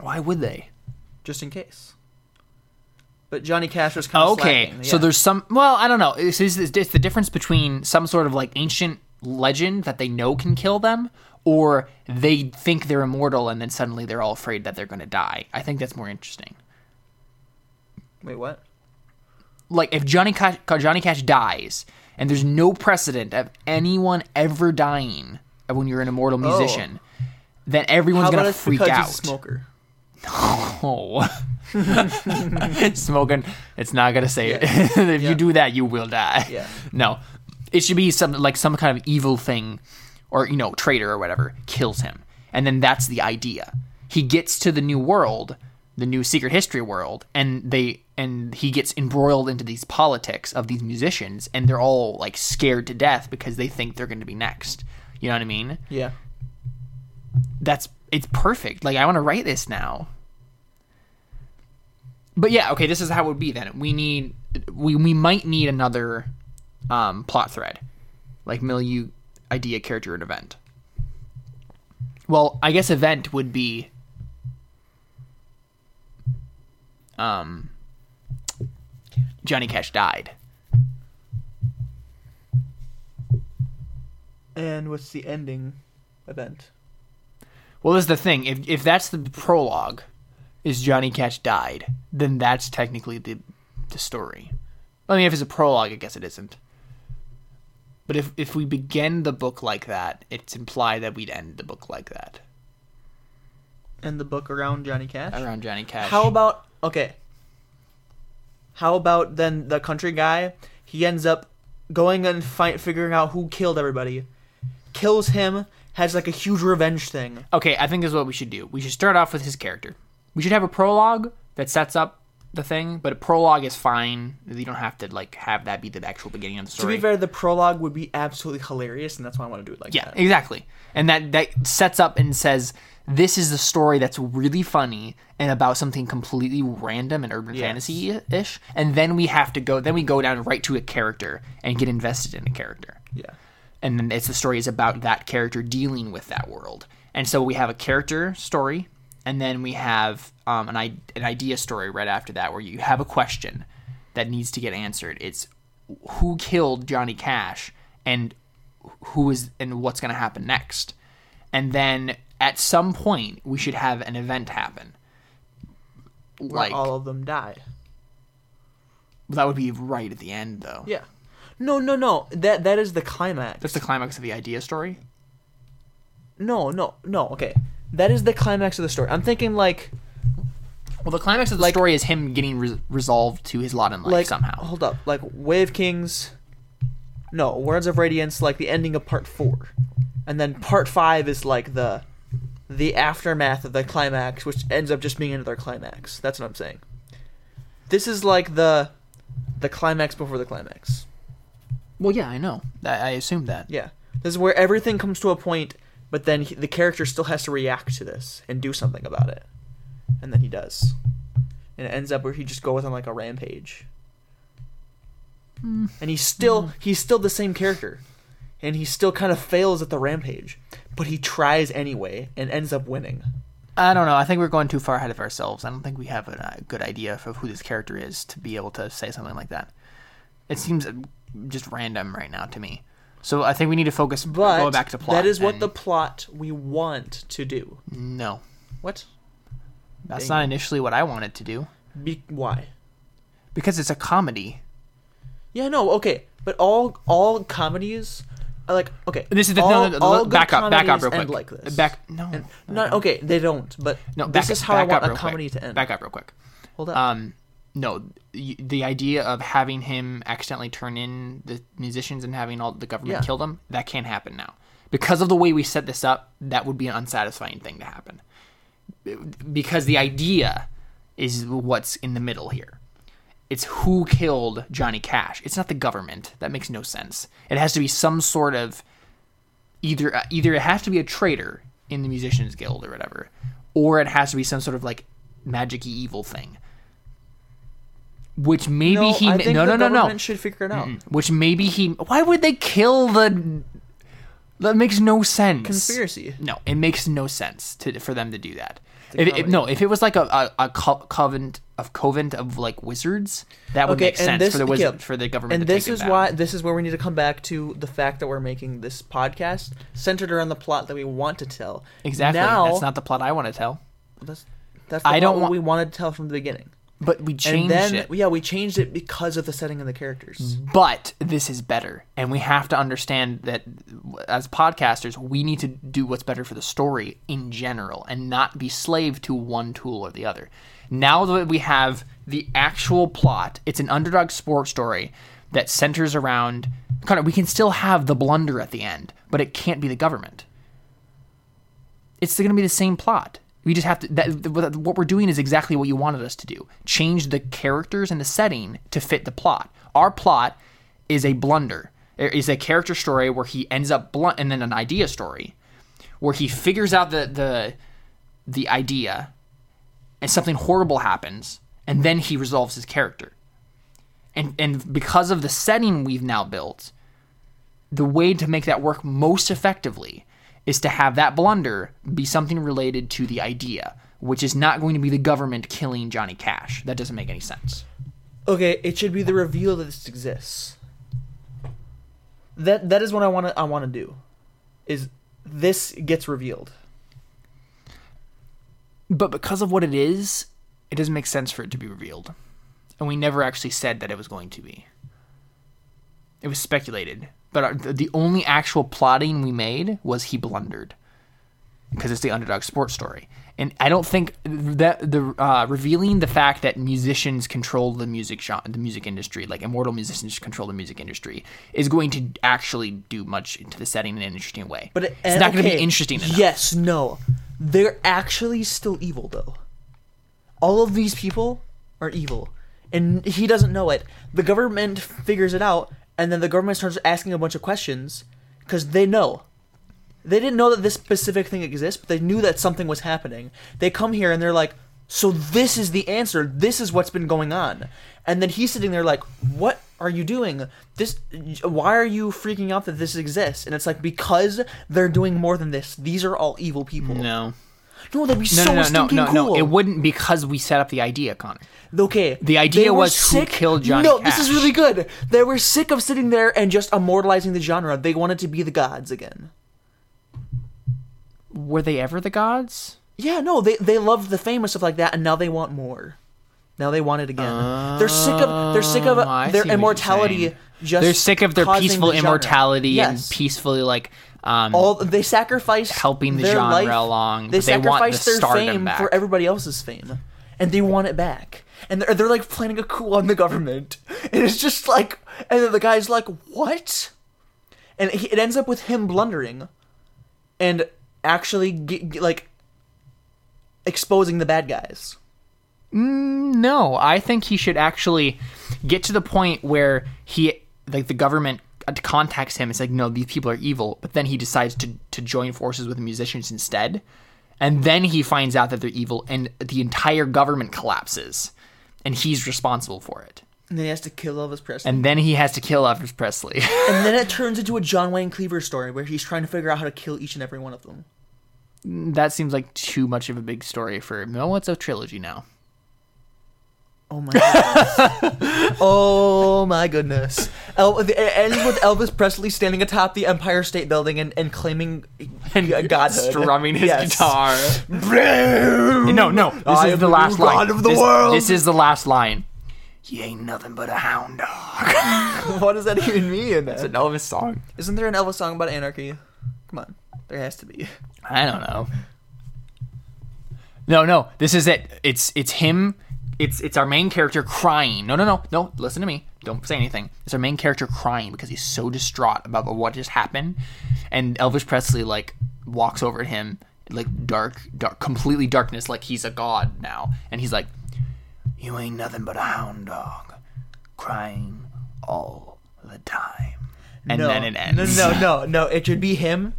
Why would they? just in case. But Johnny Cash was kind of Okay, slacking, so there's some. Well, I don't know. It's, it's, it's the difference between some sort of like ancient legend that they know can kill them, or they think they're immortal and then suddenly they're all afraid that they're going to die. I think that's more interesting. wait what? Like if Johnny Cash, Johnny Cash dies, and there's no precedent of anyone ever dying when you're an immortal oh. musician, then everyone's gonna it's freak out. smoker? Oh. Smoking, it's not gonna say it. If you do that, you will die. Yeah. No. It should be some like some kind of evil thing or you know, traitor or whatever kills him. And then that's the idea. He gets to the new world, the new secret history world, and they and he gets embroiled into these politics of these musicians and they're all like scared to death because they think they're going to be next. You know what I mean? Yeah. that's it's perfect. Like I want to write this now. But yeah, okay, this is how it would be then. We need we we might need another um plot thread. Like milieu idea character and event. Well, I guess event would be um Johnny Cash died. And what's the ending event? Well, this is the thing. If if that's the prologue, is Johnny Cash died, then that's technically the the story. I mean, if it's a prologue, I guess it isn't. But if if we begin the book like that, it's implied that we'd end the book like that And the book around Johnny Cash? around Johnny Cash. How about okay? How about then the country guy? He ends up going and fight, figuring out who killed everybody, kills him, has like a huge revenge thing. Okay, I think this is what we should do. We should start off with his character. We should have a prologue that sets up the thing, but a prologue is fine. You don't have to like have that be the actual beginning of the story. To be fair, the prologue would be absolutely hilarious, and that's why I want to do it like Yeah, that. Yeah, exactly. And that that sets up and says this is the story that's really funny and about something completely random and urban Yes. fantasy ish. And then we have to go then we go down right to a character and get invested in a character. Yeah. And then it's the story is about that character dealing with that world. And so we have a character story and then we have um, an, I- an idea story right after that where you have a question that needs to get answered. It's who killed Johnny Cash and who is and what's going to happen next. And then at some point we should have an event happen. Where Like all of them die. that would be right at the end though. Yeah. No, no, no. That that is the climax. That's the climax of the idea story. no, no, no. Okay, that is the climax of the story. I'm thinking like Well, the climax of the Like- story is him getting re- resolved to his lot in life like somehow. Hold up, like Way of Kings. No, Words of Radiance, like the ending of part four, and then part five is like the the aftermath of the climax, which ends up just being another climax. That's what I'm saying. This is like the the climax before the climax. Well, yeah, I know. I, I assumed that. Yeah, this is where everything comes to a point, but then he, the character still has to react to this and do something about it, and then he does, and it ends up where he just goes on like a rampage. Hmm. And he's still hmm. he's still the same character, and he still kind of fails at the rampage, but he tries anyway and ends up winning. I don't know. I think we're going too far ahead of ourselves. I don't think we have a, a good idea of who this character is to be able to say something like that. It seems uh, just random right now to me. So I think we need to focus. But go back to plot. that is what the plot we want to do. no. What? That's Dang not initially what I wanted to do Be- why? because it's a comedy. Yeah, no, okay, but all all comedies are like okay. This is the all, no, no, no, all back up, back up real quick. like this. Back no, And, not okay, they don't. But no. this back, is how I want a comedy quick. to end. Back up real quick. Hold up. Um, no, the idea of having him accidentally turn in the musicians and having all the government Yeah. kill them that can't happen now because of the way we set this up. That would be an unsatisfying thing to happen because the idea is what's in the middle here. It's who killed Johnny Cash. It's not the government. That makes no sense. It has to be some sort of either uh, either it has to be a traitor in the musicians guild or whatever, or it has to be some sort of like magic evil thing. Which maybe no, he I think no the no no no should figure it out. which maybe he why would they kill the that makes no sense Conspiracy. no it makes no sense to for them to do that if, if, no if it was like a, a, a co- covenant of covent of like wizards that would Okay, make sense this- for the wizard yeah, for the government And to this is why this is where we need to come back to the fact that we're making this podcast centered around the plot that we want to tell. exactly Now, that's not the plot i want to tell that's, that's the I don't want- we wanted to tell from the beginning. But we And changed then it yeah, we changed it because of the setting of the characters. but this is better and we have to understand that as podcasters we need to do what's better for the story in general and not be slave to one tool or the other now that we have the actual plot it's an underdog sports story that centers around kind of we can still have the blunder at the end but it can't be the government it's going to be the same plot. We just have to. That, what we're doing is exactly what you wanted us to do. Change the characters and the setting to fit the plot. Our plot is a blunder. It is a character story where he ends up blunt, and then an idea story where he figures out the the the idea, and something horrible happens, and then he resolves his character. And and because of the setting we've now built, the way to make that work most effectively is to have that blunder be something related to the idea, which is not going to be the government killing Johnny Cash. That doesn't make any sense. Okay, it should be the reveal that this exists. That that is what I want to I want to do. Is this gets revealed? But because of what it is, it doesn't make sense for it to be revealed. And we never actually said that it was going to be. It was speculated. But our, the only actual plotting we made was he blundered. Because it's the underdog sports story. And I don't think that the uh, revealing the fact that musicians control the music genre, the music industry, like immortal musicians control the music industry, is going to actually do much into the setting in an interesting way. But it, it's not going to be interesting enough. Yes, no, they're actually still evil though. All of these people are evil, and he doesn't know it. The government figures it out, and then the government starts asking a bunch of questions because they know. They didn't know that this specific thing exists, but they knew that something was happening. They come here and they're like, "So this is the answer. This is what's been going on." And then he's sitting there like, "What are you doing? This why are you freaking out that this exists?" And it's like because they're doing more than this. These are all evil people. No. No, that'd be No, so no, no, no, stinking no, cool. no. It wouldn't because we set up the idea, Connor. Okay. The idea was who killed Johnny No, this is really good. They were sick of sitting there and just immortalizing the genre. They wanted to be the gods again. Were they ever the gods? Yeah, no, they they loved the fame and stuff like that, and now they want more. Now they want it again. they're sick of they're sick of Oh, their immortality. Just They're sick of their peaceful the immortality Yes. and peacefully like um all they sacrificed helping the their genre life, along, They they the their fame back. for everybody else's fame, and they want it back. And they're, they're like planning a coup on the government, and it's just like, and then the guy's like, "What?" And he, it ends up with him blundering, and actually like exposing the bad guys. No, I think he should actually get to the point where he like the government Uh, contacts him. and It's like, no, these people are evil, but then he decides to to join forces with the musicians instead, and then he finds out that they're evil, and the entire government collapses, and he's responsible for it. And then he has to kill Elvis Presley. And then he has to kill Elvis Presley. and then it turns into a John Wayne Cleaver story where he's trying to figure out how to kill each and every one of them. that seems like too much of a big story for no. It's a trilogy now. Oh my goodness. oh my goodness. El- it ends with Elvis Presley standing atop the Empire State Building and, and claiming And godhood. strumming his Yes. guitar. no, No, no. This I is am the the last new line. god of the this, world. This is the last line. He ain't nothing but a hound dog. what does that even mean? it's an Elvis song. Isn't there an Elvis song about anarchy? Come on. There has to be. I don't know. No, no. This is it. It's it's him. It's it's our main character crying. No, no, no, no. Listen to me. Don't say anything. It's our main character crying because he's so distraught about what just happened, and Elvis Presley like walks over to him like dark, dark, completely darkness, like he's a god now, and he's like, "You ain't nothing but a hound dog, crying all the time." And no, then it ends. No, no, no, no. It should be him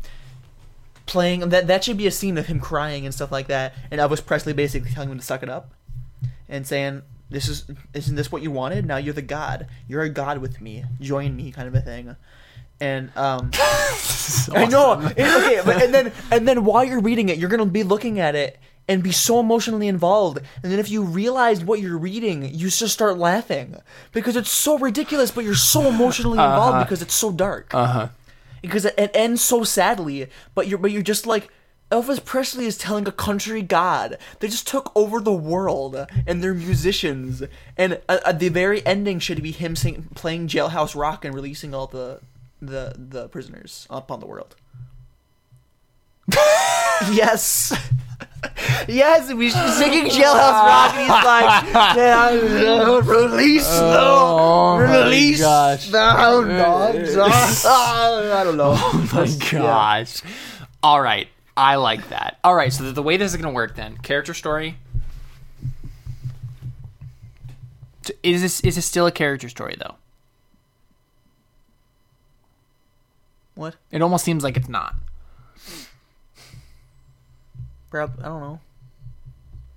playing. That that should be a scene of him crying and stuff like that, and Elvis Presley basically telling him to suck it up, and saying, "This is isn't this what you wanted? Now you're the god. You're a god with me. Join me," kind of a thing. And um, I know. And- okay, but and then and then while you're reading it, you're gonna be looking at it and be so emotionally involved. And then if you realize what you're reading, you just start laughing because it's so ridiculous, but you're so emotionally involved Uh-huh. because it's so dark. Uh huh. Because it, it ends so sadly, but you're but you're just like. Elvis Presley is telling a country god. They just took over the world, and they're musicians. And uh, uh, the very ending should be him sing, playing Jailhouse Rock and releasing all the the the prisoners up on the world. yes. yes, we should singing Jailhouse Rock, and he's like, yeah, release Oh the, my release gosh. the hound dogs. I don't know. Oh my gosh. All right. I like that. All right. So the, the way this is going to work then character story. Is this is this still a character story though? What? It almost seems like it's not. Prob- I don't know.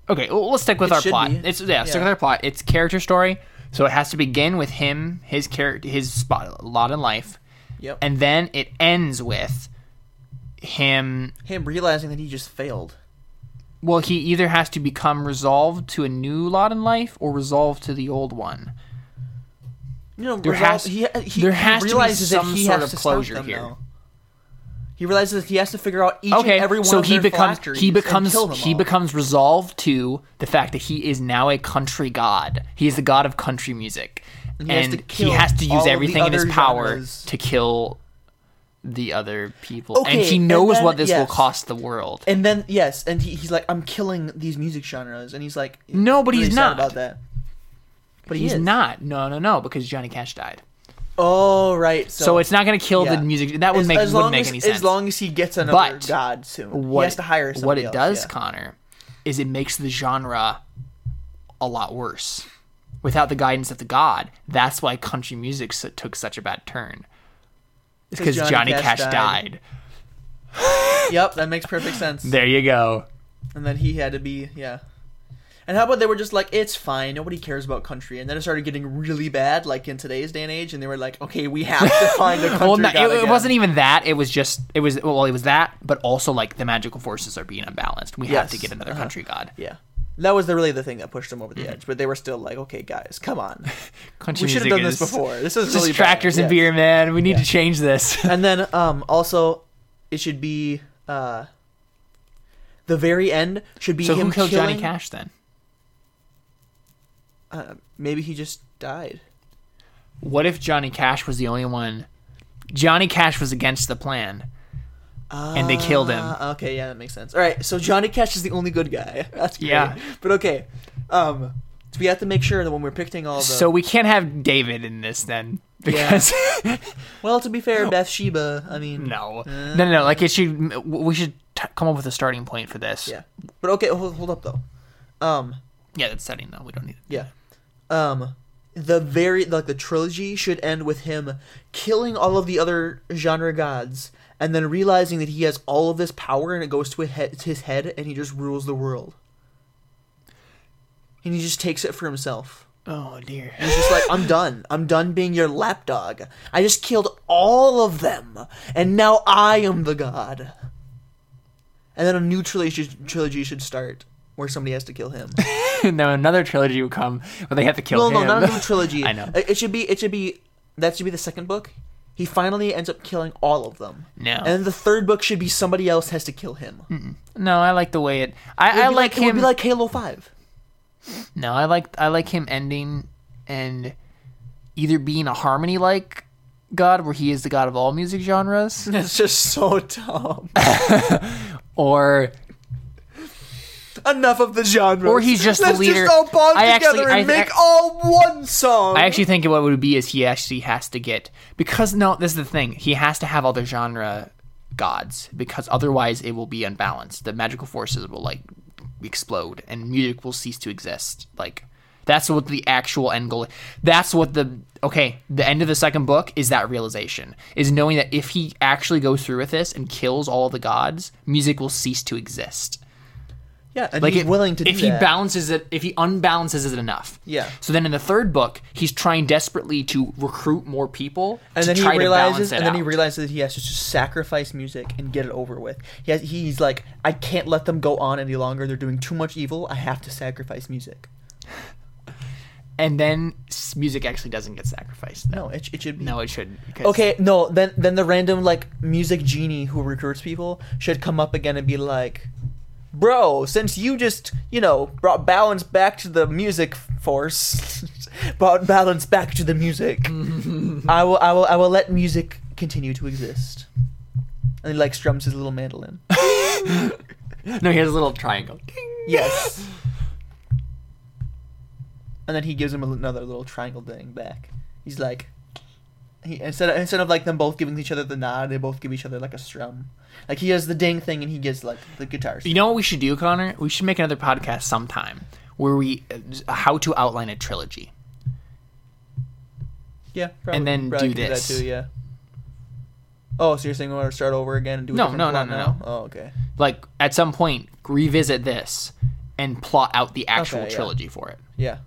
Okay, well, let's stick with It our plot. be. It's yeah, stick with our plot. It's character story, so it has to begin with him, his character, his spot, lot in life, Yep. and then it ends with him. him realizing that he just failed. Well, he either has to become resolved to a new lot in life or resolved to the old one. You know, There resolve- has- he, he, there he has to be realizes some that he sort has of closure them here. now. He realizes that he has to figure out each okay, and every one so of he their becomes he and becomes he becomes resolved to the fact that he is now a country god. He is the god of country music, And and, he has to he has to use everything in his power genres. to kill the other people. and Okay, he and knows then- what this will cost the world. And then yes, and he, he's like, I'm killing these music genres, and he's like, No, but really he's not. about that. But He's is. not. No, no, no, because Johnny Cash died. Oh right. So, So, it's not going to kill yeah. the music. That would make as wouldn't make as, any sense. As long as he gets another But god soon, what he has to hire what it else, does, yeah. Connor, is it makes the genre a lot worse. Without the guidance of the god, that's why country music took such a bad turn. It's 'Cause because Johnny Johnny, Cash Cash, died. died. Yep, that makes perfect sense. There you go. And then he had to be, yeah. And how about they were just like, it's fine, nobody cares about country, and then it started getting really bad, like in today's day and age, and they were like, okay, we have to find a country Well, no, it, it wasn't even that. It was just it was well, it was that, but also like the magical forces are being unbalanced. We have to get another uh-huh. country god. Yeah, that was the, really the thing that pushed them over Mm-hmm. the edge. But they were still like, okay, guys, come on, Country we should have done this before. This is Just really bad. tractors and Yes. beer, man. We need Yeah. to change this. And then, um, also, it should be, uh, the very end should be so him who killed killing, Johnny Cash then? Uh, maybe he just died. What if Johnny Cash was the only one? Johnny Cash was against the plan, and they killed him. Ah, okay, yeah, that makes sense. All right, so Johnny Cash is the only good guy. That's great. Yeah. But okay, um, so we have to make sure that when we're picking all the. So we can't have David in this then, because well, to be fair, Bathsheba. I mean, no, Uh, no, no, no. Like it should. We should t- come up with a starting point for this. Yeah, but okay, hold, hold up though. Um, yeah, that's setting though. We don't need. It. Yeah, um, the very like the trilogy should end with him killing all of the other genre gods, and then realizing that he has all of this power, and it goes to his head, to his head, and he just rules the world. And he just takes it for himself. Oh dear. He's just like, I'm done. I'm done being your lapdog. I just killed all of them, and now I am the god. And then a new trilogy trilogy should start. where somebody has to kill him. no, another trilogy will come where they have to kill no, him. no, no, not a new trilogy. I know. It should be. It should be. That should be the second book. He finally ends up killing all of them. No. And then the third book should be somebody else has to kill him. No, I like the way it. I, I be like It would be like Halo Five. no, I like I like him ending and either being a harmony like God, where he is the God of all music genres, It's just so dumb. or Enough of the genre. Or he's just the leader. Let's just all bond I together actually- and I- make I- all one song. I actually think what would be is he actually has to get because no, this is the thing. He has to have all the genre gods because otherwise it will be unbalanced. The magical forces will like explode and music will cease to exist. Like that's what the actual end goal. Is. That's what the okay. The end of the second book is that realization is knowing that if he actually goes through with this and kills all the gods, music will cease to exist. Yeah, and Like he's if, willing to do if he that. balances it, if he unbalances it enough. Yeah. So then in the third book, he's trying desperately to recruit more people and to then he try to balance realizes, it and then he realizes that he has to just sacrifice music and get it over with. He has, he's like, I can't let them go on any longer. They're doing too much evil. I have to sacrifice music. and then music actually doesn't get sacrificed. No, it, it should be. No, it shouldn't. because- Okay, no. Then then the random like music genie who recruits people should come up again and be like, "Bro, since you just you know brought balance back to the music force, brought balance back to the music, I will I will I will let music continue to exist." And he like strums his little mandolin. No, he has a little triangle. Yes. and then he gives him another little triangle thing back. He's like, he instead of, instead of like them both giving each other the nod, they both give each other like a strum. Like he has the ding thing, and he gives like the guitar. You know what we should do, Connor? We should make another podcast sometime where we uh, how to outline a trilogy. yeah, and then probably do this. that too. Yeah. Oh, so you're saying we want to start over again and do a No, no, no, no, no. Oh, okay. Like at some point, revisit this and plot out the actual Okay, yeah. trilogy for it. Yeah.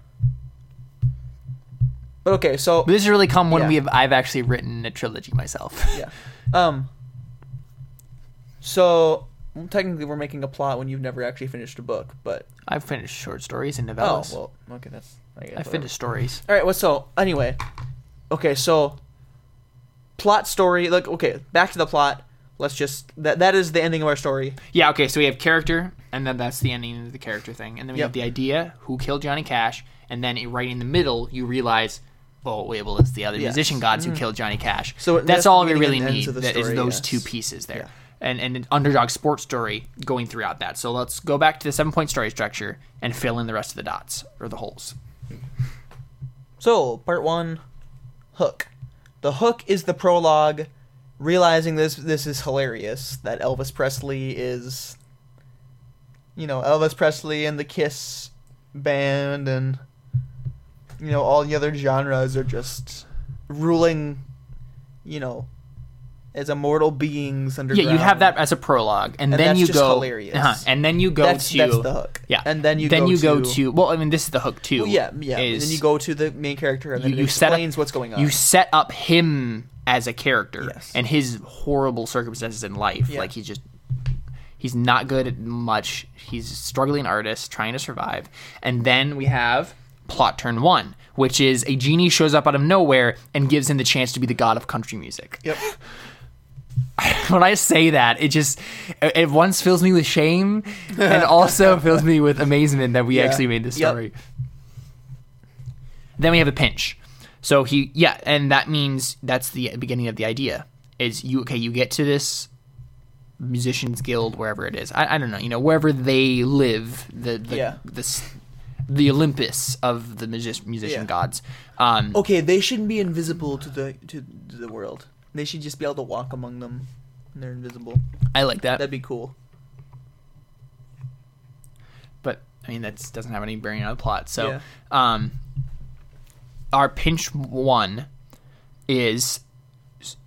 But okay, so But this has really come when Yeah. we have I've actually written a trilogy myself. yeah. Um. So well, technically, we're making a plot when you've never actually finished a book, but I've finished short stories and oh well, okay, that's I guess. I finished stories. All right. Well, so anyway, okay, so plot story. Like, okay, back to the plot. Let's just that that is the ending of our story. Yeah, okay, so we have character, and then that's the ending of the character thing. And then we Yep. have the idea, who killed Johnny Cash, and then right in the middle, you realize, wait, well, it's the other Yes. Mm-hmm. musician gods who killed Johnny Cash. So that's, that's all we really need, ends of the that is those yes. two pieces there. Yeah. And, and an underdog sports story going throughout that. So let's go back to the seven point story structure and fill in the rest of the dots, or the holes. So part one, hook. The hook is the prologue. Realizing this this is hilarious that Elvis Presley is, you know, Elvis Presley and the Kiss band and you know all the other genres are just ruling, you know, as immortal beings under Yeah, you have that as a prologue, and, And then that's you just go, hilarious. uh-huh, and then you go That's to that's the hook. yeah, and then you then go you go to, to well, I mean, this is the hook too. Well, yeah, yeah. is- and then you go to the main character, and then you, it you set up explains what's going on. You set up him as a character Yes. and his horrible circumstances in life. Yeah. Like he's just he's not good at much. He's a struggling artist trying to survive. And then we have plot turn one, which is a genie shows up out of nowhere and gives him the chance to be the god of country music. Yep. when I say that, it just it once fills me with shame and also fills me with amazement that we Yeah. actually made this Yep. story. Then we have a pinch. So he yeah, and that means that's the beginning of the idea. Is you okay, you get to this musicians guild wherever it is. I, I don't know, you know, wherever they live, the the Yeah. this the Olympus of the music, musician Yeah. gods. Um Okay, they shouldn't be invisible to the to, to the world. They should just be able to walk among them. And they're invisible. I like that. That'd be cool. but I mean that doesn't have any bearing on the plot. So, Yeah. um, our pinch one is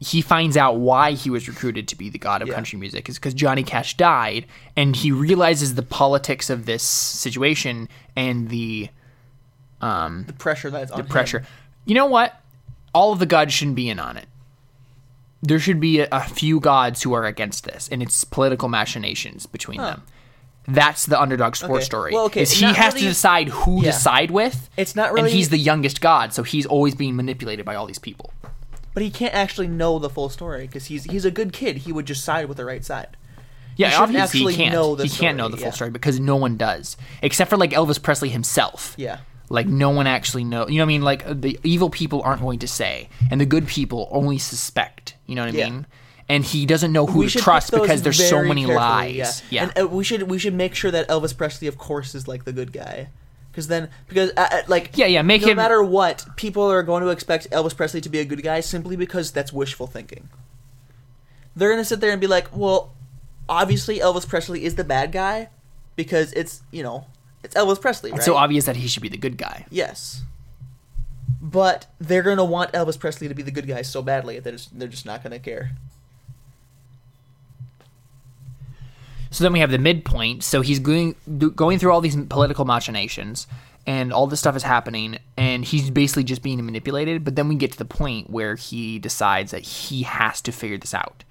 he finds out why he was recruited to be the god of Yeah. country music is because Johnny Cash died, and he realizes the politics of this situation and the um The pressure that's on the him. pressure. You know what? All of the gods shouldn't be in on it. There should be a, a few gods who are against this, and it's political machinations between Huh. them. That's the underdog sports Okay. story. Well, okay, is he has to decide who Yeah. to side with. It's not really- and he's the youngest god, so he's always being manipulated by all these people. But he can't actually know the full story because he's he's a good kid. He would just side with the right side. Yeah, shouldn't obviously he can't. know the he can't know the full yeah. story because no one does, except for like Elvis Presley himself. Yeah. Like no one actually know. You know what I mean? Like uh, the evil people aren't going to say, and the good people only suspect. You know what I Yeah. mean? And he doesn't know who to trust because there's so many lies. Yeah. And uh, we should we should make sure that Elvis Presley, of course, is like the good guy. Because then, because uh, uh, like Yeah, yeah, make no him- matter what, people are going to expect Elvis Presley to be a good guy simply because that's wishful thinking. They're gonna sit there and be like, well, obviously Elvis Presley is the bad guy because it's you know it's Elvis Presley, right? It's so obvious that he should be the good guy. Yes. But they're gonna want Elvis Presley to be the good guy so badly that they're just not gonna care. So then we have the midpoint. So he's going going through all these political machinations, and all this stuff is happening, and he's basically just being manipulated. But then we get to the point where he decides that he has to figure this out.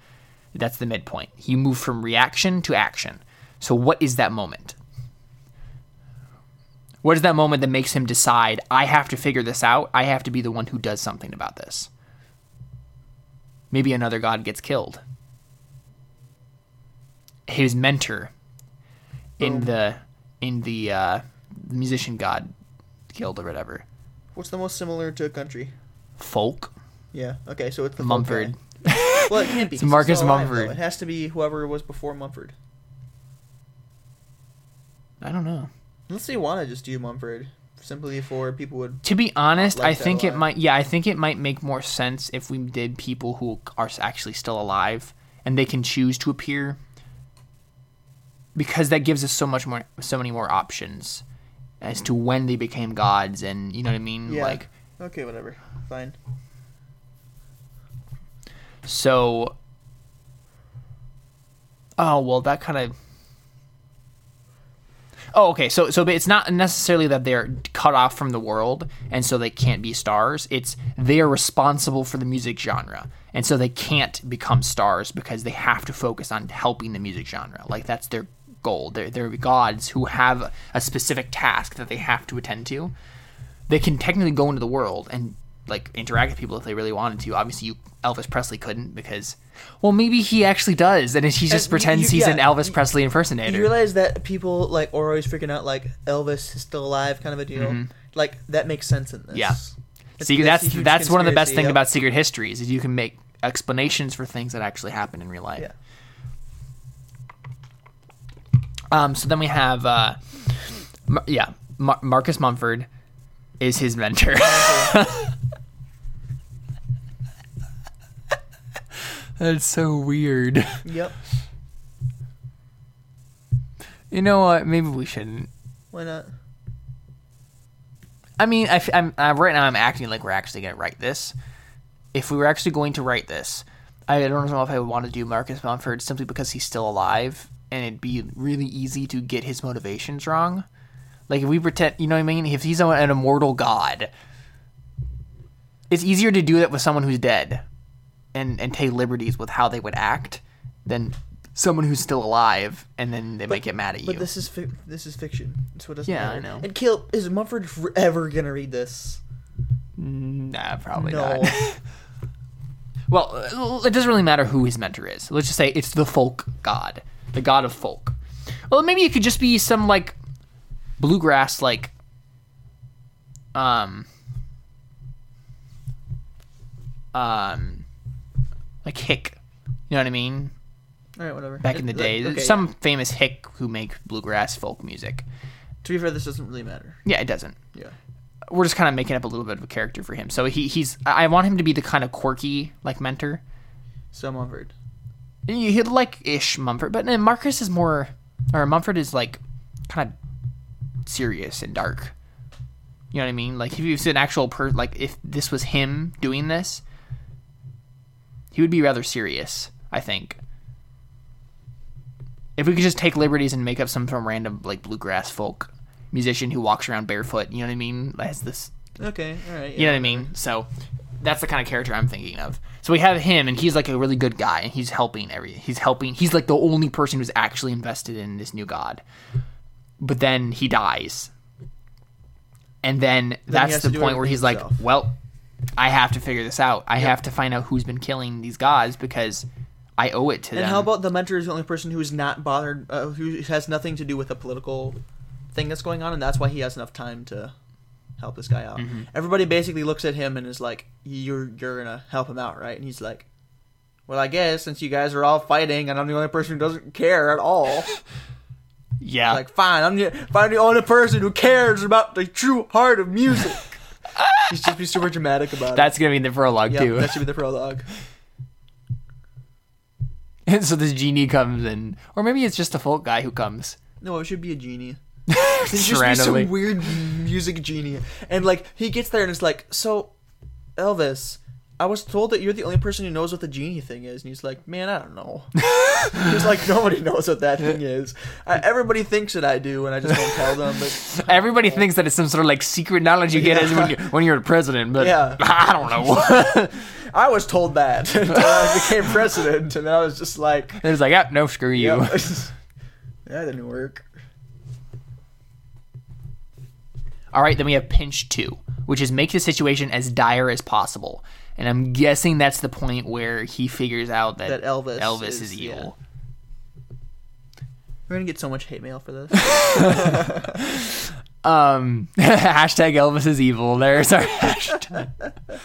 That's the midpoint. He moved from reaction to action. So what is that moment? What is that moment that makes him decide I have to figure this out? I have to be the one who does something about this. Maybe another god gets killed his mentor in Boom. the in the uh, musician god guild or whatever. What's the most similar to a country? Folk Yeah. Okay, so it's the Mumford. Well, it can't be. It's Marcus alive, Mumford. though. It has to be whoever was before Mumford. I don't know. Let's say wanna just do Mumford simply for people would. To be honest, I think it might. Yeah, I think it might make more sense if we did people who are actually still alive and they can choose to appear, because that gives us so much more, so many more options as to when they became gods, and you know what I mean. Yeah. Like Okay, whatever. Fine. so. Oh well, that kind of. Oh, okay. So, so it's not necessarily that they're cut off from the world and so they can't be stars. It's they are responsible for the music genre, and so they can't become stars because they have to focus on helping the music genre. Like that's their goal. They're they're gods who have a specific task that they have to attend to. They can technically go into the world and like interact with people if they really wanted to. Obviously, you Elvis Presley couldn't because, well, maybe he actually does, and he just you- pretends you- he's yeah, an Elvis you- Presley You impersonator. realize that people like are always freaking out like Elvis is still alive, kind of a deal. Like that makes sense in this. Mm-hmm. Yeah. It's- See, that's huge that's one of the best conspiracy, things about secret histories is you can make explanations for things that actually happen in real life. Yeah. Um. So then we have, uh, Mar- yeah, Mar- Marcus Mumford is his mentor. That's so weird. Yep. You know what? Maybe we shouldn't. Why not? I mean, I, am uh, right now I'm acting like we're actually going to write this. If we were actually going to write this, I don't know if I would want to do Marcus Mumford simply because he's still alive, and it'd be really easy to get his motivations wrong. Like if we pretend, you know what I mean? If he's an immortal god, it's easier to do that with someone who's dead, and and take liberties with how they would act, than someone who's still alive, and then they might get mad at you. But this is fi- this is fiction. So it doesn't Yeah, I know. And Caleb, is Mumford ever gonna read this? Mm, nah, probably no. not. Well, it doesn't really matter who his mentor is. Let's just say it's the folk god, the god of folk. Well, maybe it could just be some like bluegrass, like um, um, like hick. You know what I mean? All right, whatever. Back in the It- day, okay, some famous hick who make bluegrass folk music. To be fair, this doesn't really matter. Yeah, it doesn't. Yeah. we're just kind of making up a little bit of a character for him. So he he's I want him to be the kind of quirky like mentor. So Mumford. He'd like ish Mumford, but then Marcus is more or Mumford is like kind of serious and dark. You know what I mean? Like if he was an actual per like if this was him doing this, he would be rather serious, I think. If we could just take liberties and make up some some random like bluegrass folk musician who walks around barefoot, you know what I mean? Has this Okay. All right. you know what I mean? So that's the kind of character I'm thinking of. So we have him, and he's like a really good guy, and he's helping every. He's helping. He's like the only person who's actually invested in this new god. But then he dies, and then, he that's the point where he's like, "Well, I have to figure this out. I have to find out who's been killing these gods because I owe it to And them." And how about the mentor is the only person who's not bothered, uh, who has nothing to do with the political thing that's going on, and that's why he has enough time to help this guy out. Mm-hmm. Everybody basically looks at him and is like, "You're you're gonna help him out, right?" And he's like, "Well, I guess since you guys are all fighting, and I'm the only person who doesn't care at all, yeah, like fine, I'm the, if the only person who cares about the true heart of music." he's just be super dramatic about it. that's gonna be the prologue. Yeah, too. that should be the prologue. and so this genie comes in, or maybe it's just a folk guy who comes. No, it should be a genie. Just just be some weird music genie. And like he gets there and it's like, so Elvis, I was told that you're the only person who knows what the genie thing is, and he's like, man, I don't know. he's like, nobody knows what that thing is. I, everybody thinks that I do, and I just don't tell them. But Everybody thinks that it's some sort of like secret knowledge you get as when you're, when you're the president, but Yeah. I don't know. I was told that until I became president, and then I was just like, it was like, ah, no, screw you. yep. that didn't work. All right, then we have pinch two, which is make the situation as dire as possible. And I'm guessing that's the point where he figures out that, That Elvis Elvis is- is, evil. We're gonna get so much hate mail for this. Um, hashtag Elvis is evil. There's our hashtag.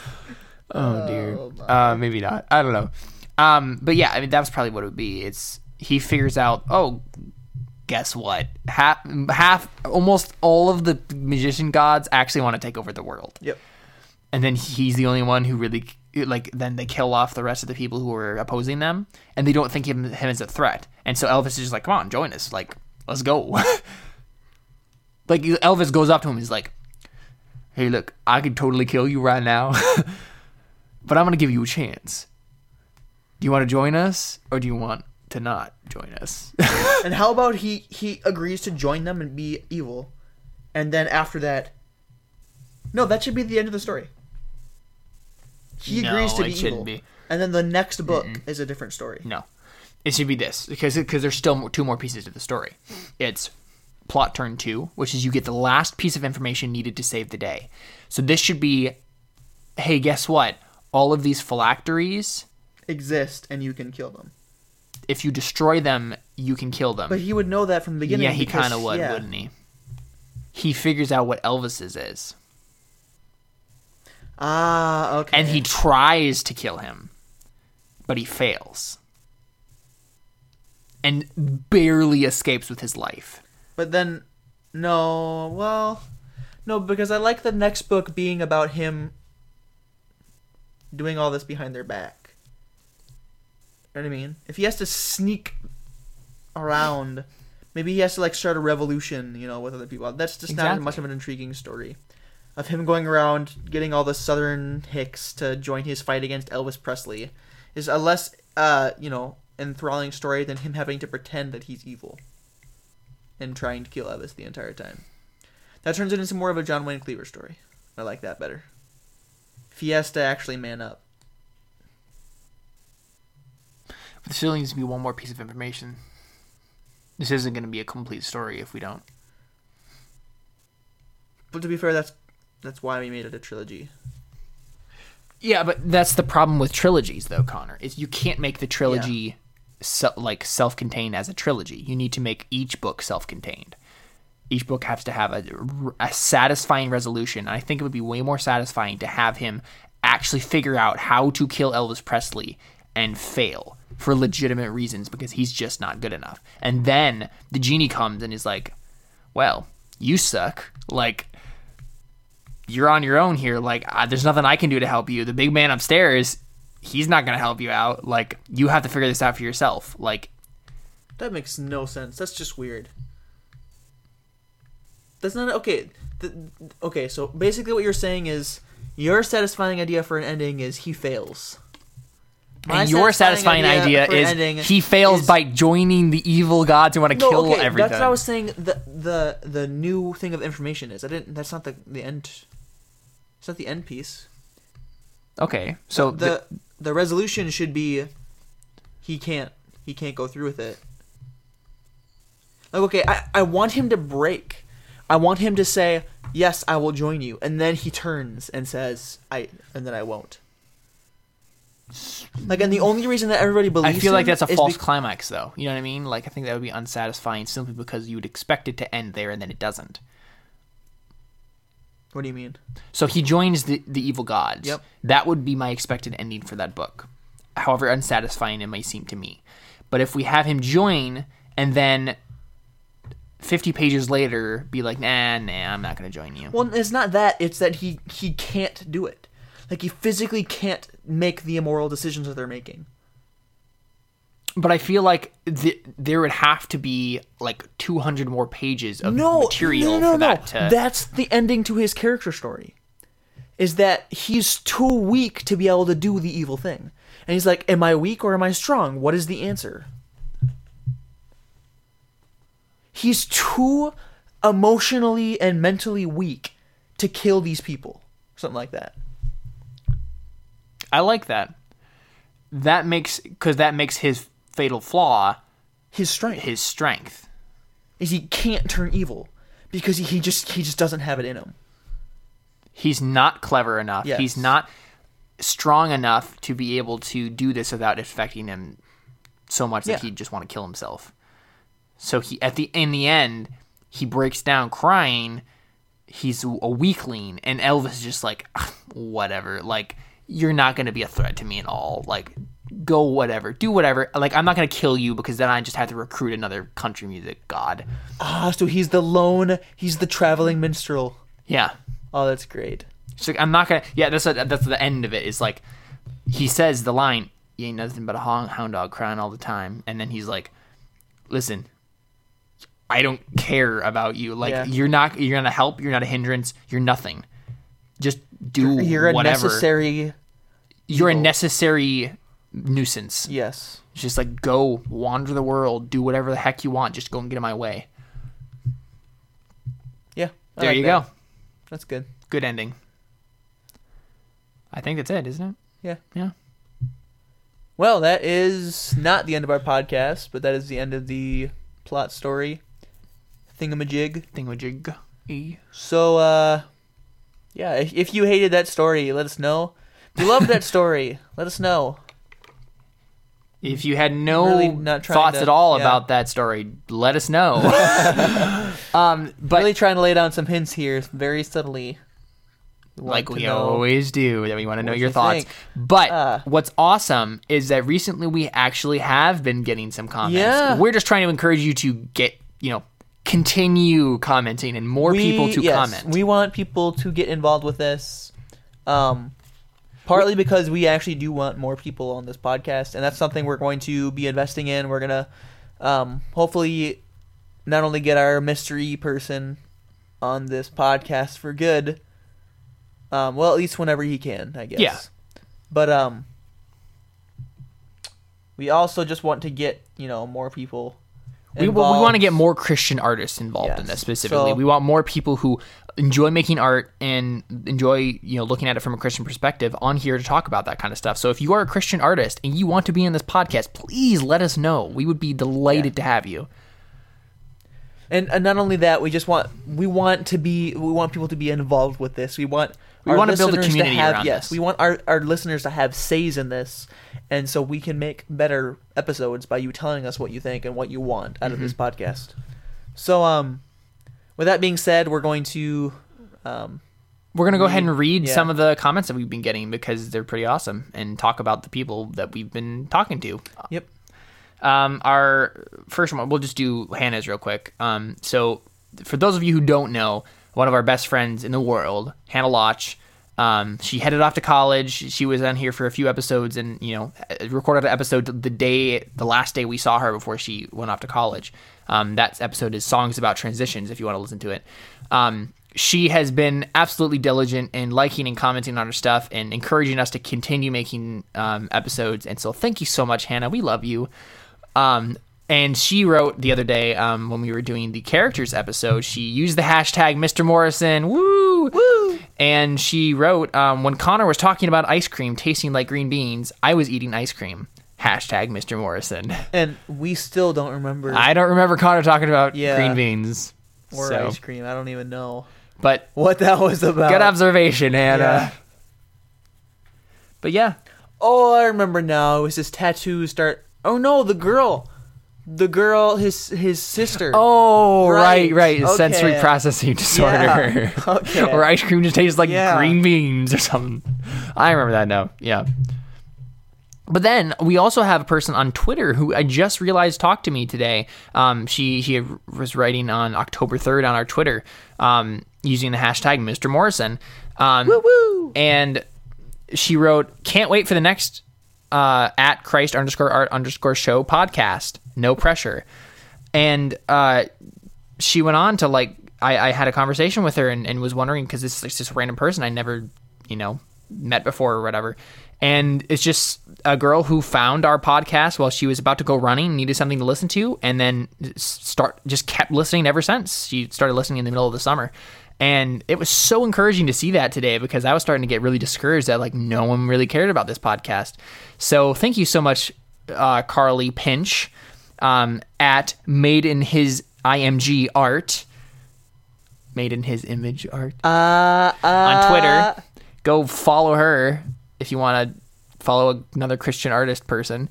Oh dear. Oh, uh, maybe not. I don't know. Um, but yeah, I mean that's probably what it would be. It's he figures out. Oh, guess what? Half, half, almost all of the magician gods actually want to take over the world, yep. and then he's the only one who really like. Then they kill off the rest of the people who are opposing them, and they don't think him him as a threat. And so Elvis is just like, "Come on, join us. Like, let's go." like Elvis goes up to him. He's like, "Hey, look, I could totally kill you right now, but I'm gonna give you a chance. Do you want to join us, or do you want to not join us?" And how about he he agrees to join them and be evil, and then after that, no, that should be the end of the story. He agrees to be evil, be. and then the next book is a different story. no, it should be this because because there's still more, two more pieces to the story. It's plot turn two, which is you get the last piece of information needed to save the day. So this should be, hey, guess what? All of these phylacteries, Exist, and you can kill them. If you destroy them, you can kill them. But he would know that from the beginning. yeah, he because- kind of would, yeah. wouldn't he? He figures out what Elvis's is, Ah, okay. and he tries to kill him, but he fails, and barely escapes with his life. But then, no, well, no, because I like the next book being about him doing all this behind their back. You know what I mean? If he has to sneak around, maybe he has to like start a revolution, you know, with other people. That's just not much of an intriguing story. Of him going around getting all the Southern hicks to join his fight against Elvis Presley is a less, uh, you know, enthralling story than him having to pretend that he's evil and trying to kill Elvis the entire time. That turns it into more of a John Wayne Cleaver story. I like that better. If he has to actually man up. But there still needs to be one more piece of information. This isn't going to be a complete story if we don't. But to be fair, that's that's why we made it a trilogy. Yeah, but that's the problem with trilogies, though, Connor. Is you can't make the trilogy se- like self-contained as a trilogy. You need to make each book self-contained. Each book has to have a, a satisfying resolution. I think it would be way more satisfying to have him actually figure out how to kill Elvis Presley and fail for legitimate reasons because he's just not good enough. And then the genie comes and is like, "Well, you suck." Like you're on your own here. Like, uh, there's nothing I can do to help you. The big man upstairs, he's not going to help you out. Like, you have to figure this out for yourself. Like, That makes no sense. That's just weird. That's not okay. Okay, so basically what you're saying is your satisfying idea for an ending is he fails. My and your satisfying idea, an is he fails is- by joining the evil gods who want to no, kill okay, everything. That's what I was saying. The the the new thing of information is. I didn't. That's not the the end. It's not the end piece. Okay, so the the resolution should be he can't he can't go through with it. Like okay, I, I want him to break. I want him to say, Yes, I will join you, and then he turns and says, I and then I won't. Like and the only reason that everybody believes. I feel like that's a false bec- climax, though. You know what I mean? Like I think that would be unsatisfying simply because you would expect it to end there and then it doesn't. what do you mean? So he joins the the evil gods. Yep. That would be my expected ending for that book. However unsatisfying it may seem to me. But if we have him join and then 50 pages later be like, nah, nah, I'm not going to join you. Well, it's not that. It's that he he can't do it. Like he physically can't make the immoral decisions that they're making. But I feel like th- there would have to be like 200 more pages of no material no, no, for no. that to. That's the ending to his character story. Is that he's too weak to be able to do the evil thing, and he's like, "Am I weak or am I strong? What is the answer?" He's too emotionally and mentally weak to kill these people, something like that. I like that. That makes because that makes his fatal flaw His strength his strength. is he can't turn evil because he, he just he just doesn't have it in him. He's not clever enough. Yes. He's not strong enough to be able to do this without affecting him so much Yeah. that he'd just want to kill himself. So he at the in the end he breaks down crying. He's a weakling, and Elvis is just like, whatever. Like you're not going to be a threat to me at all. Like go whatever, do whatever. Like I'm not going to kill you because then I just have to recruit another country music god. Ah, so he's the lone, he's the traveling minstrel. Yeah. Oh, that's great. So I'm not gonna. Yeah, that's a, that's the end of it. Is like he says the line, "You ain't nothing but a hound, hound dog crying all the time," and then he's like, "Listen, I don't care about you. Like Yeah. you're not. You're not a help. You're not a hindrance. You're nothing. Just do You're a whatever. necessary. you're a evil. necessary nuisance. Yes. Just like go wander the world, do whatever the heck you want. Just go and get in my way. Yeah. I There like you that. go. That's good. Good ending. I think that's it, isn't it? Yeah. Yeah. Well, that is not the end of our podcast, but that is the end of the plot story thingamajig. Thingamajig. E. So, uh, yeah, if, if you hated that story, let us know. If you loved that story, let us know. If you had no Really not thoughts to- at all yeah. about that story, let us know. um, but really trying to lay down some hints here, very subtly. Want like we always do, that we want to know your you thoughts. think. But Uh. what's awesome is that recently we actually have been getting some comments. Yeah. We're just trying to encourage you to get, you know, continue commenting and more people to yes, comment. We want people to get involved with this. Um, partly because we actually do want more people on this podcast, and that's something we're going to be investing in. We're gonna um, hopefully not only get our mystery person on this podcast for good. Um, well, at least whenever he can, I guess. Yeah. But um, we also just want to get you know more people. We, we want to get more Christian artists involved in this specifically. So- we want more people who enjoy making art and enjoy, you know, looking at it from a Christian perspective on here to talk about that kind of stuff. So if you are a Christian artist and you want to be in this podcast, please let us know. We would be delighted to have you. And, and not only that, we just want we want to be we want people to be involved with this. We want We our wanna build a to community have, around yes, this. we want our, our listeners to have says in this, and so we can make better episodes by you telling us what you think and what you want out of this Mm-hmm. podcast. So, um, with that being said, we're going to, um, We're going to go ahead and read yeah. some of the comments that we've been getting because they're pretty awesome and talk about the people that we've been talking to. yep, Um, our first one, we'll just do Hannah's real quick. Um, so, for those of you who don't know, one of our best friends in the world, Hannah Lotch, um, she headed off to college. She was on here for a few episodes and, you know, recorded an episode the day, the last day we saw her before she went off to college. Um, that episode is Songs About Transitions, if you want to listen to it. Um, she has been absolutely diligent in liking and commenting on her stuff and encouraging us to continue making um, episodes. And so, thank you so much, Hannah. We love you. Um, and she wrote the other day um, when we were doing the characters episode, she used the hashtag Mr. Morrison. Woo! Woo! And she wrote, um, when Connor was talking about ice cream tasting like green beans, I was eating ice cream. Hashtag Mr. Morrison. And we still don't remember I don't remember Connor talking about Yeah. green beans. or so- ice cream. I don't even know But what that was about. good observation, Hannah. Yeah. But yeah, Oh, I remember now. It was his tattoo start. Oh no, the girl, the girl, his his sister. Oh, right, Right. right. Sensory processing disorder. Yeah. Okay. or ice cream just tastes like Yeah. green beans or something. I remember that now. Yeah. But then we also have a person on Twitter who I just realized talked to me today. Um, she she was writing on October third on our Twitter um, using the hashtag Mr. Morrison. Um, woo. and she wrote, "Can't wait for the next uh, at Christ underscore art underscore show podcast. No pressure." And uh, she went on to like, I, I had a conversation with her and, and was wondering because this is this random person I never, you know, met before or whatever. And it's just a girl who found our podcast while she was about to go running, needed something to listen to, and then start just kept listening ever since. She started listening in the middle of the summer. And it was so encouraging to see that today because I was starting to get really discouraged that like no one really cared about this podcast. So thank you so much, uh, Carly Pinch, um, at Made in His IMG Art, Made in His Image Art Uh, uh, on Twitter. Go follow her if you want to follow another Christian artist person.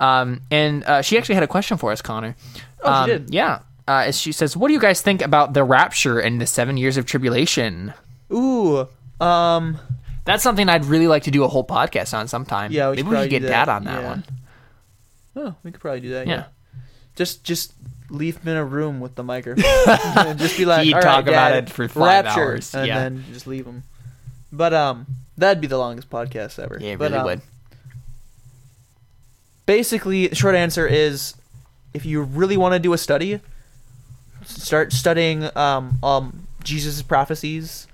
Um, and uh, she actually had a question for us, Connor. Oh, she Um, did? Yeah. Uh, as she says, "What do you guys think about the rapture and the seven years of tribulation?" Ooh. Um. That's something I'd really like to do a whole podcast on sometime. Yeah, we maybe we could get do Dad on that Yeah. one. Oh, we could probably do that. Yeah. Yeah. Just just leave him in a room with the microphone. and just be like, He'd "All talk right, about Dad, it for five rapture," hours. and Yeah. then just leave him. But um, that'd be the longest podcast ever. Yeah, it but, really um, would. Basically, the short answer is, if you really want to do a study, start studying um um Jesus' prophecies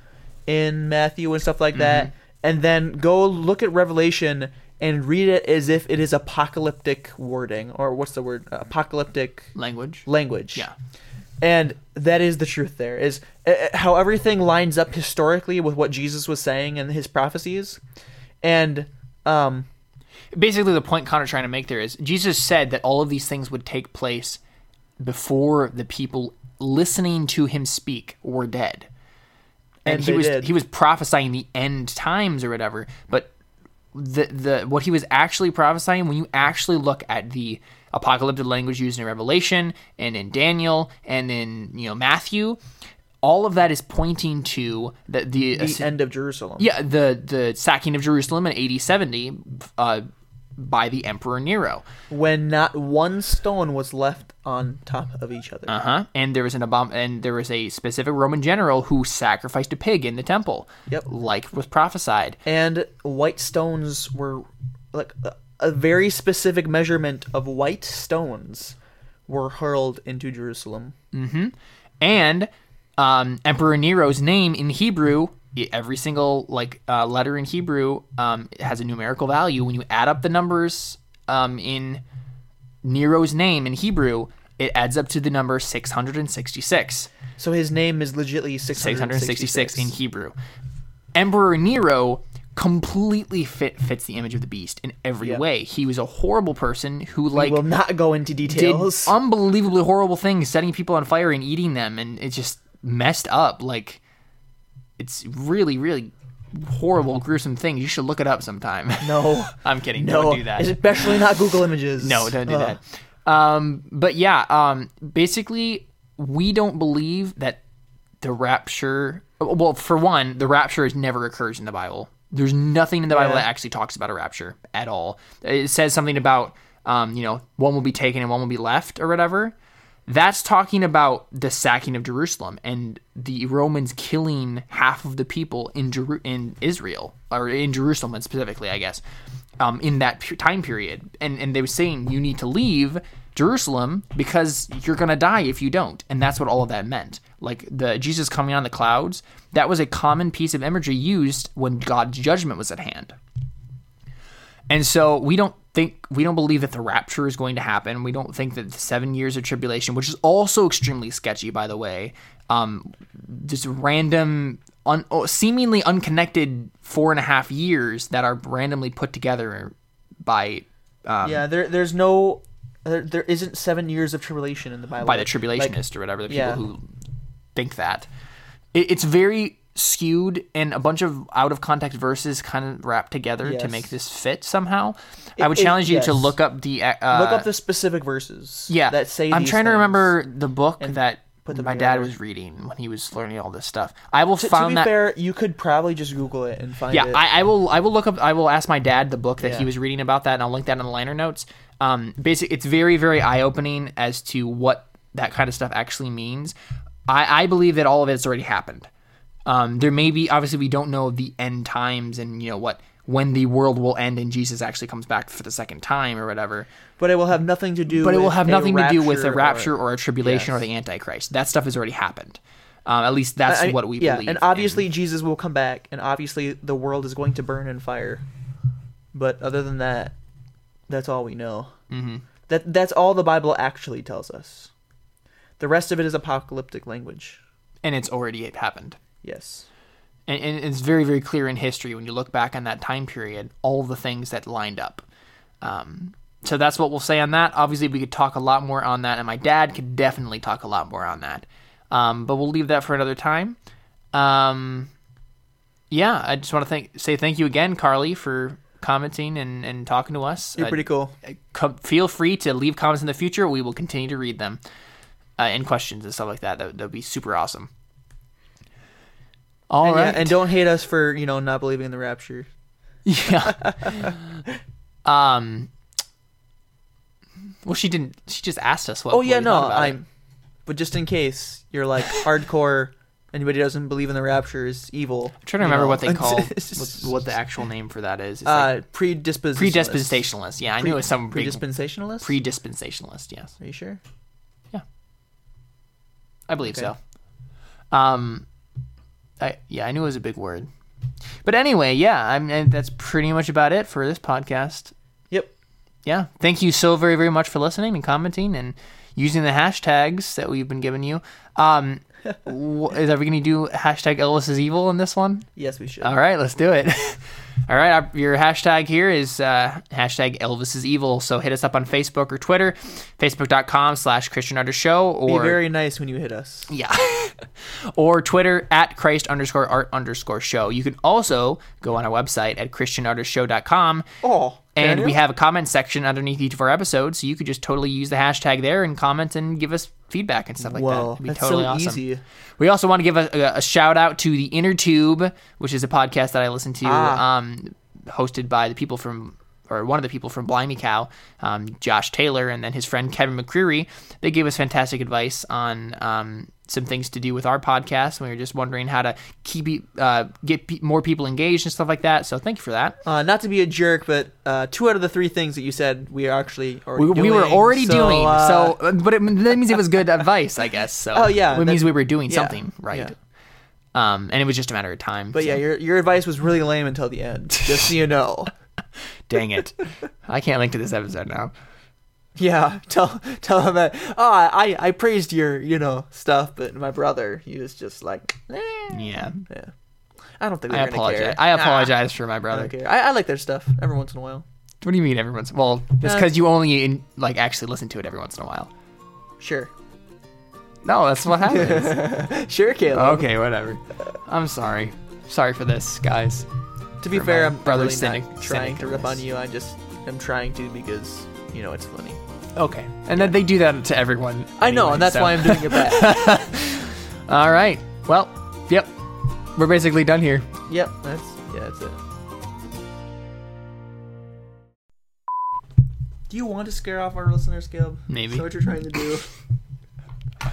in Matthew and stuff like that, Mm-hmm. and then go look at Revelation and read it as if it is apocalyptic wording or what's the word apocalyptic Language. language. Yeah. And that is the truth there is uh, uh, how everything lines up historically with what Jesus was saying and his prophecies. And um Basically, the point Connor's trying to make there is Jesus said that all of these things would take place before the people listening to him speak were dead. And, And he was did. he was prophesying the end times or whatever, but the the what he was actually prophesying when you actually look at the apocalyptic language used in Revelation and in Daniel and in you know Matthew, all of that is pointing to the the, the end of Jerusalem. yeah the the sacking of Jerusalem in AD seventy uh, by the Emperor Nero. When not one stone was left on top of each other. Uh huh. And there was an abom- and there was a specific Roman general who sacrificed a pig in the temple. Yep. Like was prophesied. and white stones were like a, very specific measurement of white stones were hurled into Jerusalem. And um, Emperor Nero's name in Hebrew, every single like uh, letter in Hebrew um, has a numerical value. When you add up the numbers um, in Nero's name in Hebrew, it adds up to the number 666. So his name is legitly 666 666 in Hebrew. Emperor Nero completely fit, fits the image of the beast in every Yeah. way. He was a horrible person who We like will not go into details. did unbelievably horrible things, setting people on fire and eating them, and it just messed up. Like it's really, really horrible, gruesome thing You should look it up sometime. no, I'm kidding. no, Don't do that. especially not Google Images. No, don't do Ugh. that. Um, but yeah, um, basically, we don't believe that the rapture. Well, for one, the rapture has never occurs in the Bible. There's nothing in the Bible that actually talks about a rapture at all. It says something about, um, you know, one will be taken and one will be left or whatever. That's talking about the sacking of Jerusalem and the Romans killing half of the people in Jeru- in Israel or in Jerusalem specifically, I guess, um, in that time period. And and they were saying you need to leave Jerusalem because you're gonna die if you don't. And that's what all of that meant. Like the Jesus coming on the clouds, that was a common piece of imagery used when God's judgment was at hand. And so we don't think we don't believe that the rapture is going to happen. We don't think that the seven years of tribulation, which is also extremely sketchy, by the way, um, just random un, oh, seemingly unconnected four and a half years that are randomly put together by um, yeah, there there's no there, there isn't seven years of tribulation in the Bible. by the Like- tribulationists or whatever the people yeah. who think that. It, it's very skewed and a bunch of out of context verses kind of wrapped together to make this fit somehow. I would it- challenge you to look up the uh, Look up the specific verses. yeah that say. I'm trying to remember the book that my dad was reading when he was learning all this stuff. I will To, to be that fair, you could probably just Google it and find yeah, it. I, I will. I will look up. I will ask my dad the book that he was reading about that, and I'll link that in the liner notes. Um, basically, it's very, very eye opening as to what that kind of stuff actually means. I, I believe that all of it's already happened. Um, there may be obviously we don't know the end times and you know what when the world will end and Jesus actually comes back for the second time or whatever. but it will have nothing to do. But it will with have nothing to do with a rapture or, a tribulation or the Antichrist. That stuff has already happened. Um, at least that's I- what we yeah, believe. and obviously Jesus will come back, and obviously the world is going to burn in fire. But other than that, that's all we know. hmm That that's all the Bible actually tells us. The rest of it is apocalyptic language. and it's already happened. Yes. and, and it's very very clear in history when you look back on that time period all the things that lined up. Um, so that's what we'll say on that. Obviously we could talk a lot more on that and my dad could definitely talk a lot more on that. Um, but we'll leave that for another time. Um, yeah i just want to thank say thank you again carly for commenting and, and talking to us. You're Uh, pretty cool. co- feel free to leave comments in the future. We will continue to read them uh, and questions and stuff like that that would be super awesome All and, right, yeah, and don't hate us for you know not believing in the rapture. Yeah. um. Well, she didn't. She just asked us what. Oh yeah, we no, thought about it. I'm. But just in case you're like hardcore, anybody doesn't believe in the rapture is evil. I'm trying to remember know. what they call what, what the actual name for that is. It's like uh predispensationalist. Yeah, I knew it was some big predispensationalist. predispensationalist. Yes, Are you sure? Yeah. I believe Okay. so. Um, I yeah, I knew it was a big word. But anyway, yeah, I'm. And that's pretty much about it for this podcast. Yep. yeah, thank you so very, very much for listening and commenting and using the hashtags that we've been giving you. Um, is are we going to do hashtag Ellis is evil in this one? Yes, we should. All right, let's do it. All right, your hashtag here is uh, hashtag Elvis is evil. So hit us up on Facebook or Twitter, facebook.com slash Christian Under Show Be or very nice when you hit us. yeah. or Twitter at Christ underscore art underscore show. You can also go on our website at christianartistshow.com Oh, and we have a comment section underneath each of our episodes, so you could just totally use the hashtag there and comment and give us feedback and stuff like that. It'd be that's totally so awesome. easy. We also want to give a, a, a shout out to the Inner Tube, which is a podcast that I listen to, Ah. um, hosted by the people from, or one of the people from Blimey Cow, um, Josh Taylor, and then his friend Kevin McCreary. They gave us fantastic advice on um, some things to do with our podcast. And we were just wondering how to keep uh, get pe- more people engaged and stuff like that. So thank you for that. Uh, not to be a jerk, but uh, two out of the three things that you said we are actually already We, we were already so, doing uh, so, uh, but it, that means it was good advice, I guess. So, Oh, yeah, it means we were doing yeah, something right. yeah. Um, and it was just a matter of time. But so- yeah, your your advice was really lame until the end. Just so you know. dang it, I can't link to this episode now. Yeah, tell tell him that. Oh, I I praised your you know stuff, but my brother, he was just like, eh. Yeah, yeah. I don't think I apologize. care. I Nah, apologize for my brother. don't. I, I like their stuff every once in a while. What do you mean everyone's? Well, it's Uh, because you only in, like actually listen to it every once in a while. Sure, No, that's what happens. sure, Caleb. okay, whatever. I'm sorry. Sorry for this, guys. To be For fair, I'm brother really sinning trying to rip on you. I just am trying to because you know it's funny. Okay, and then they do that to everyone. I know, anyway, and that's so- why I'm doing it back. All right. Well, yep. We're basically done here. yep, that's yeah, that's it. Do you want to scare off our listeners, Caleb? Maybe. Is that what you're trying to do?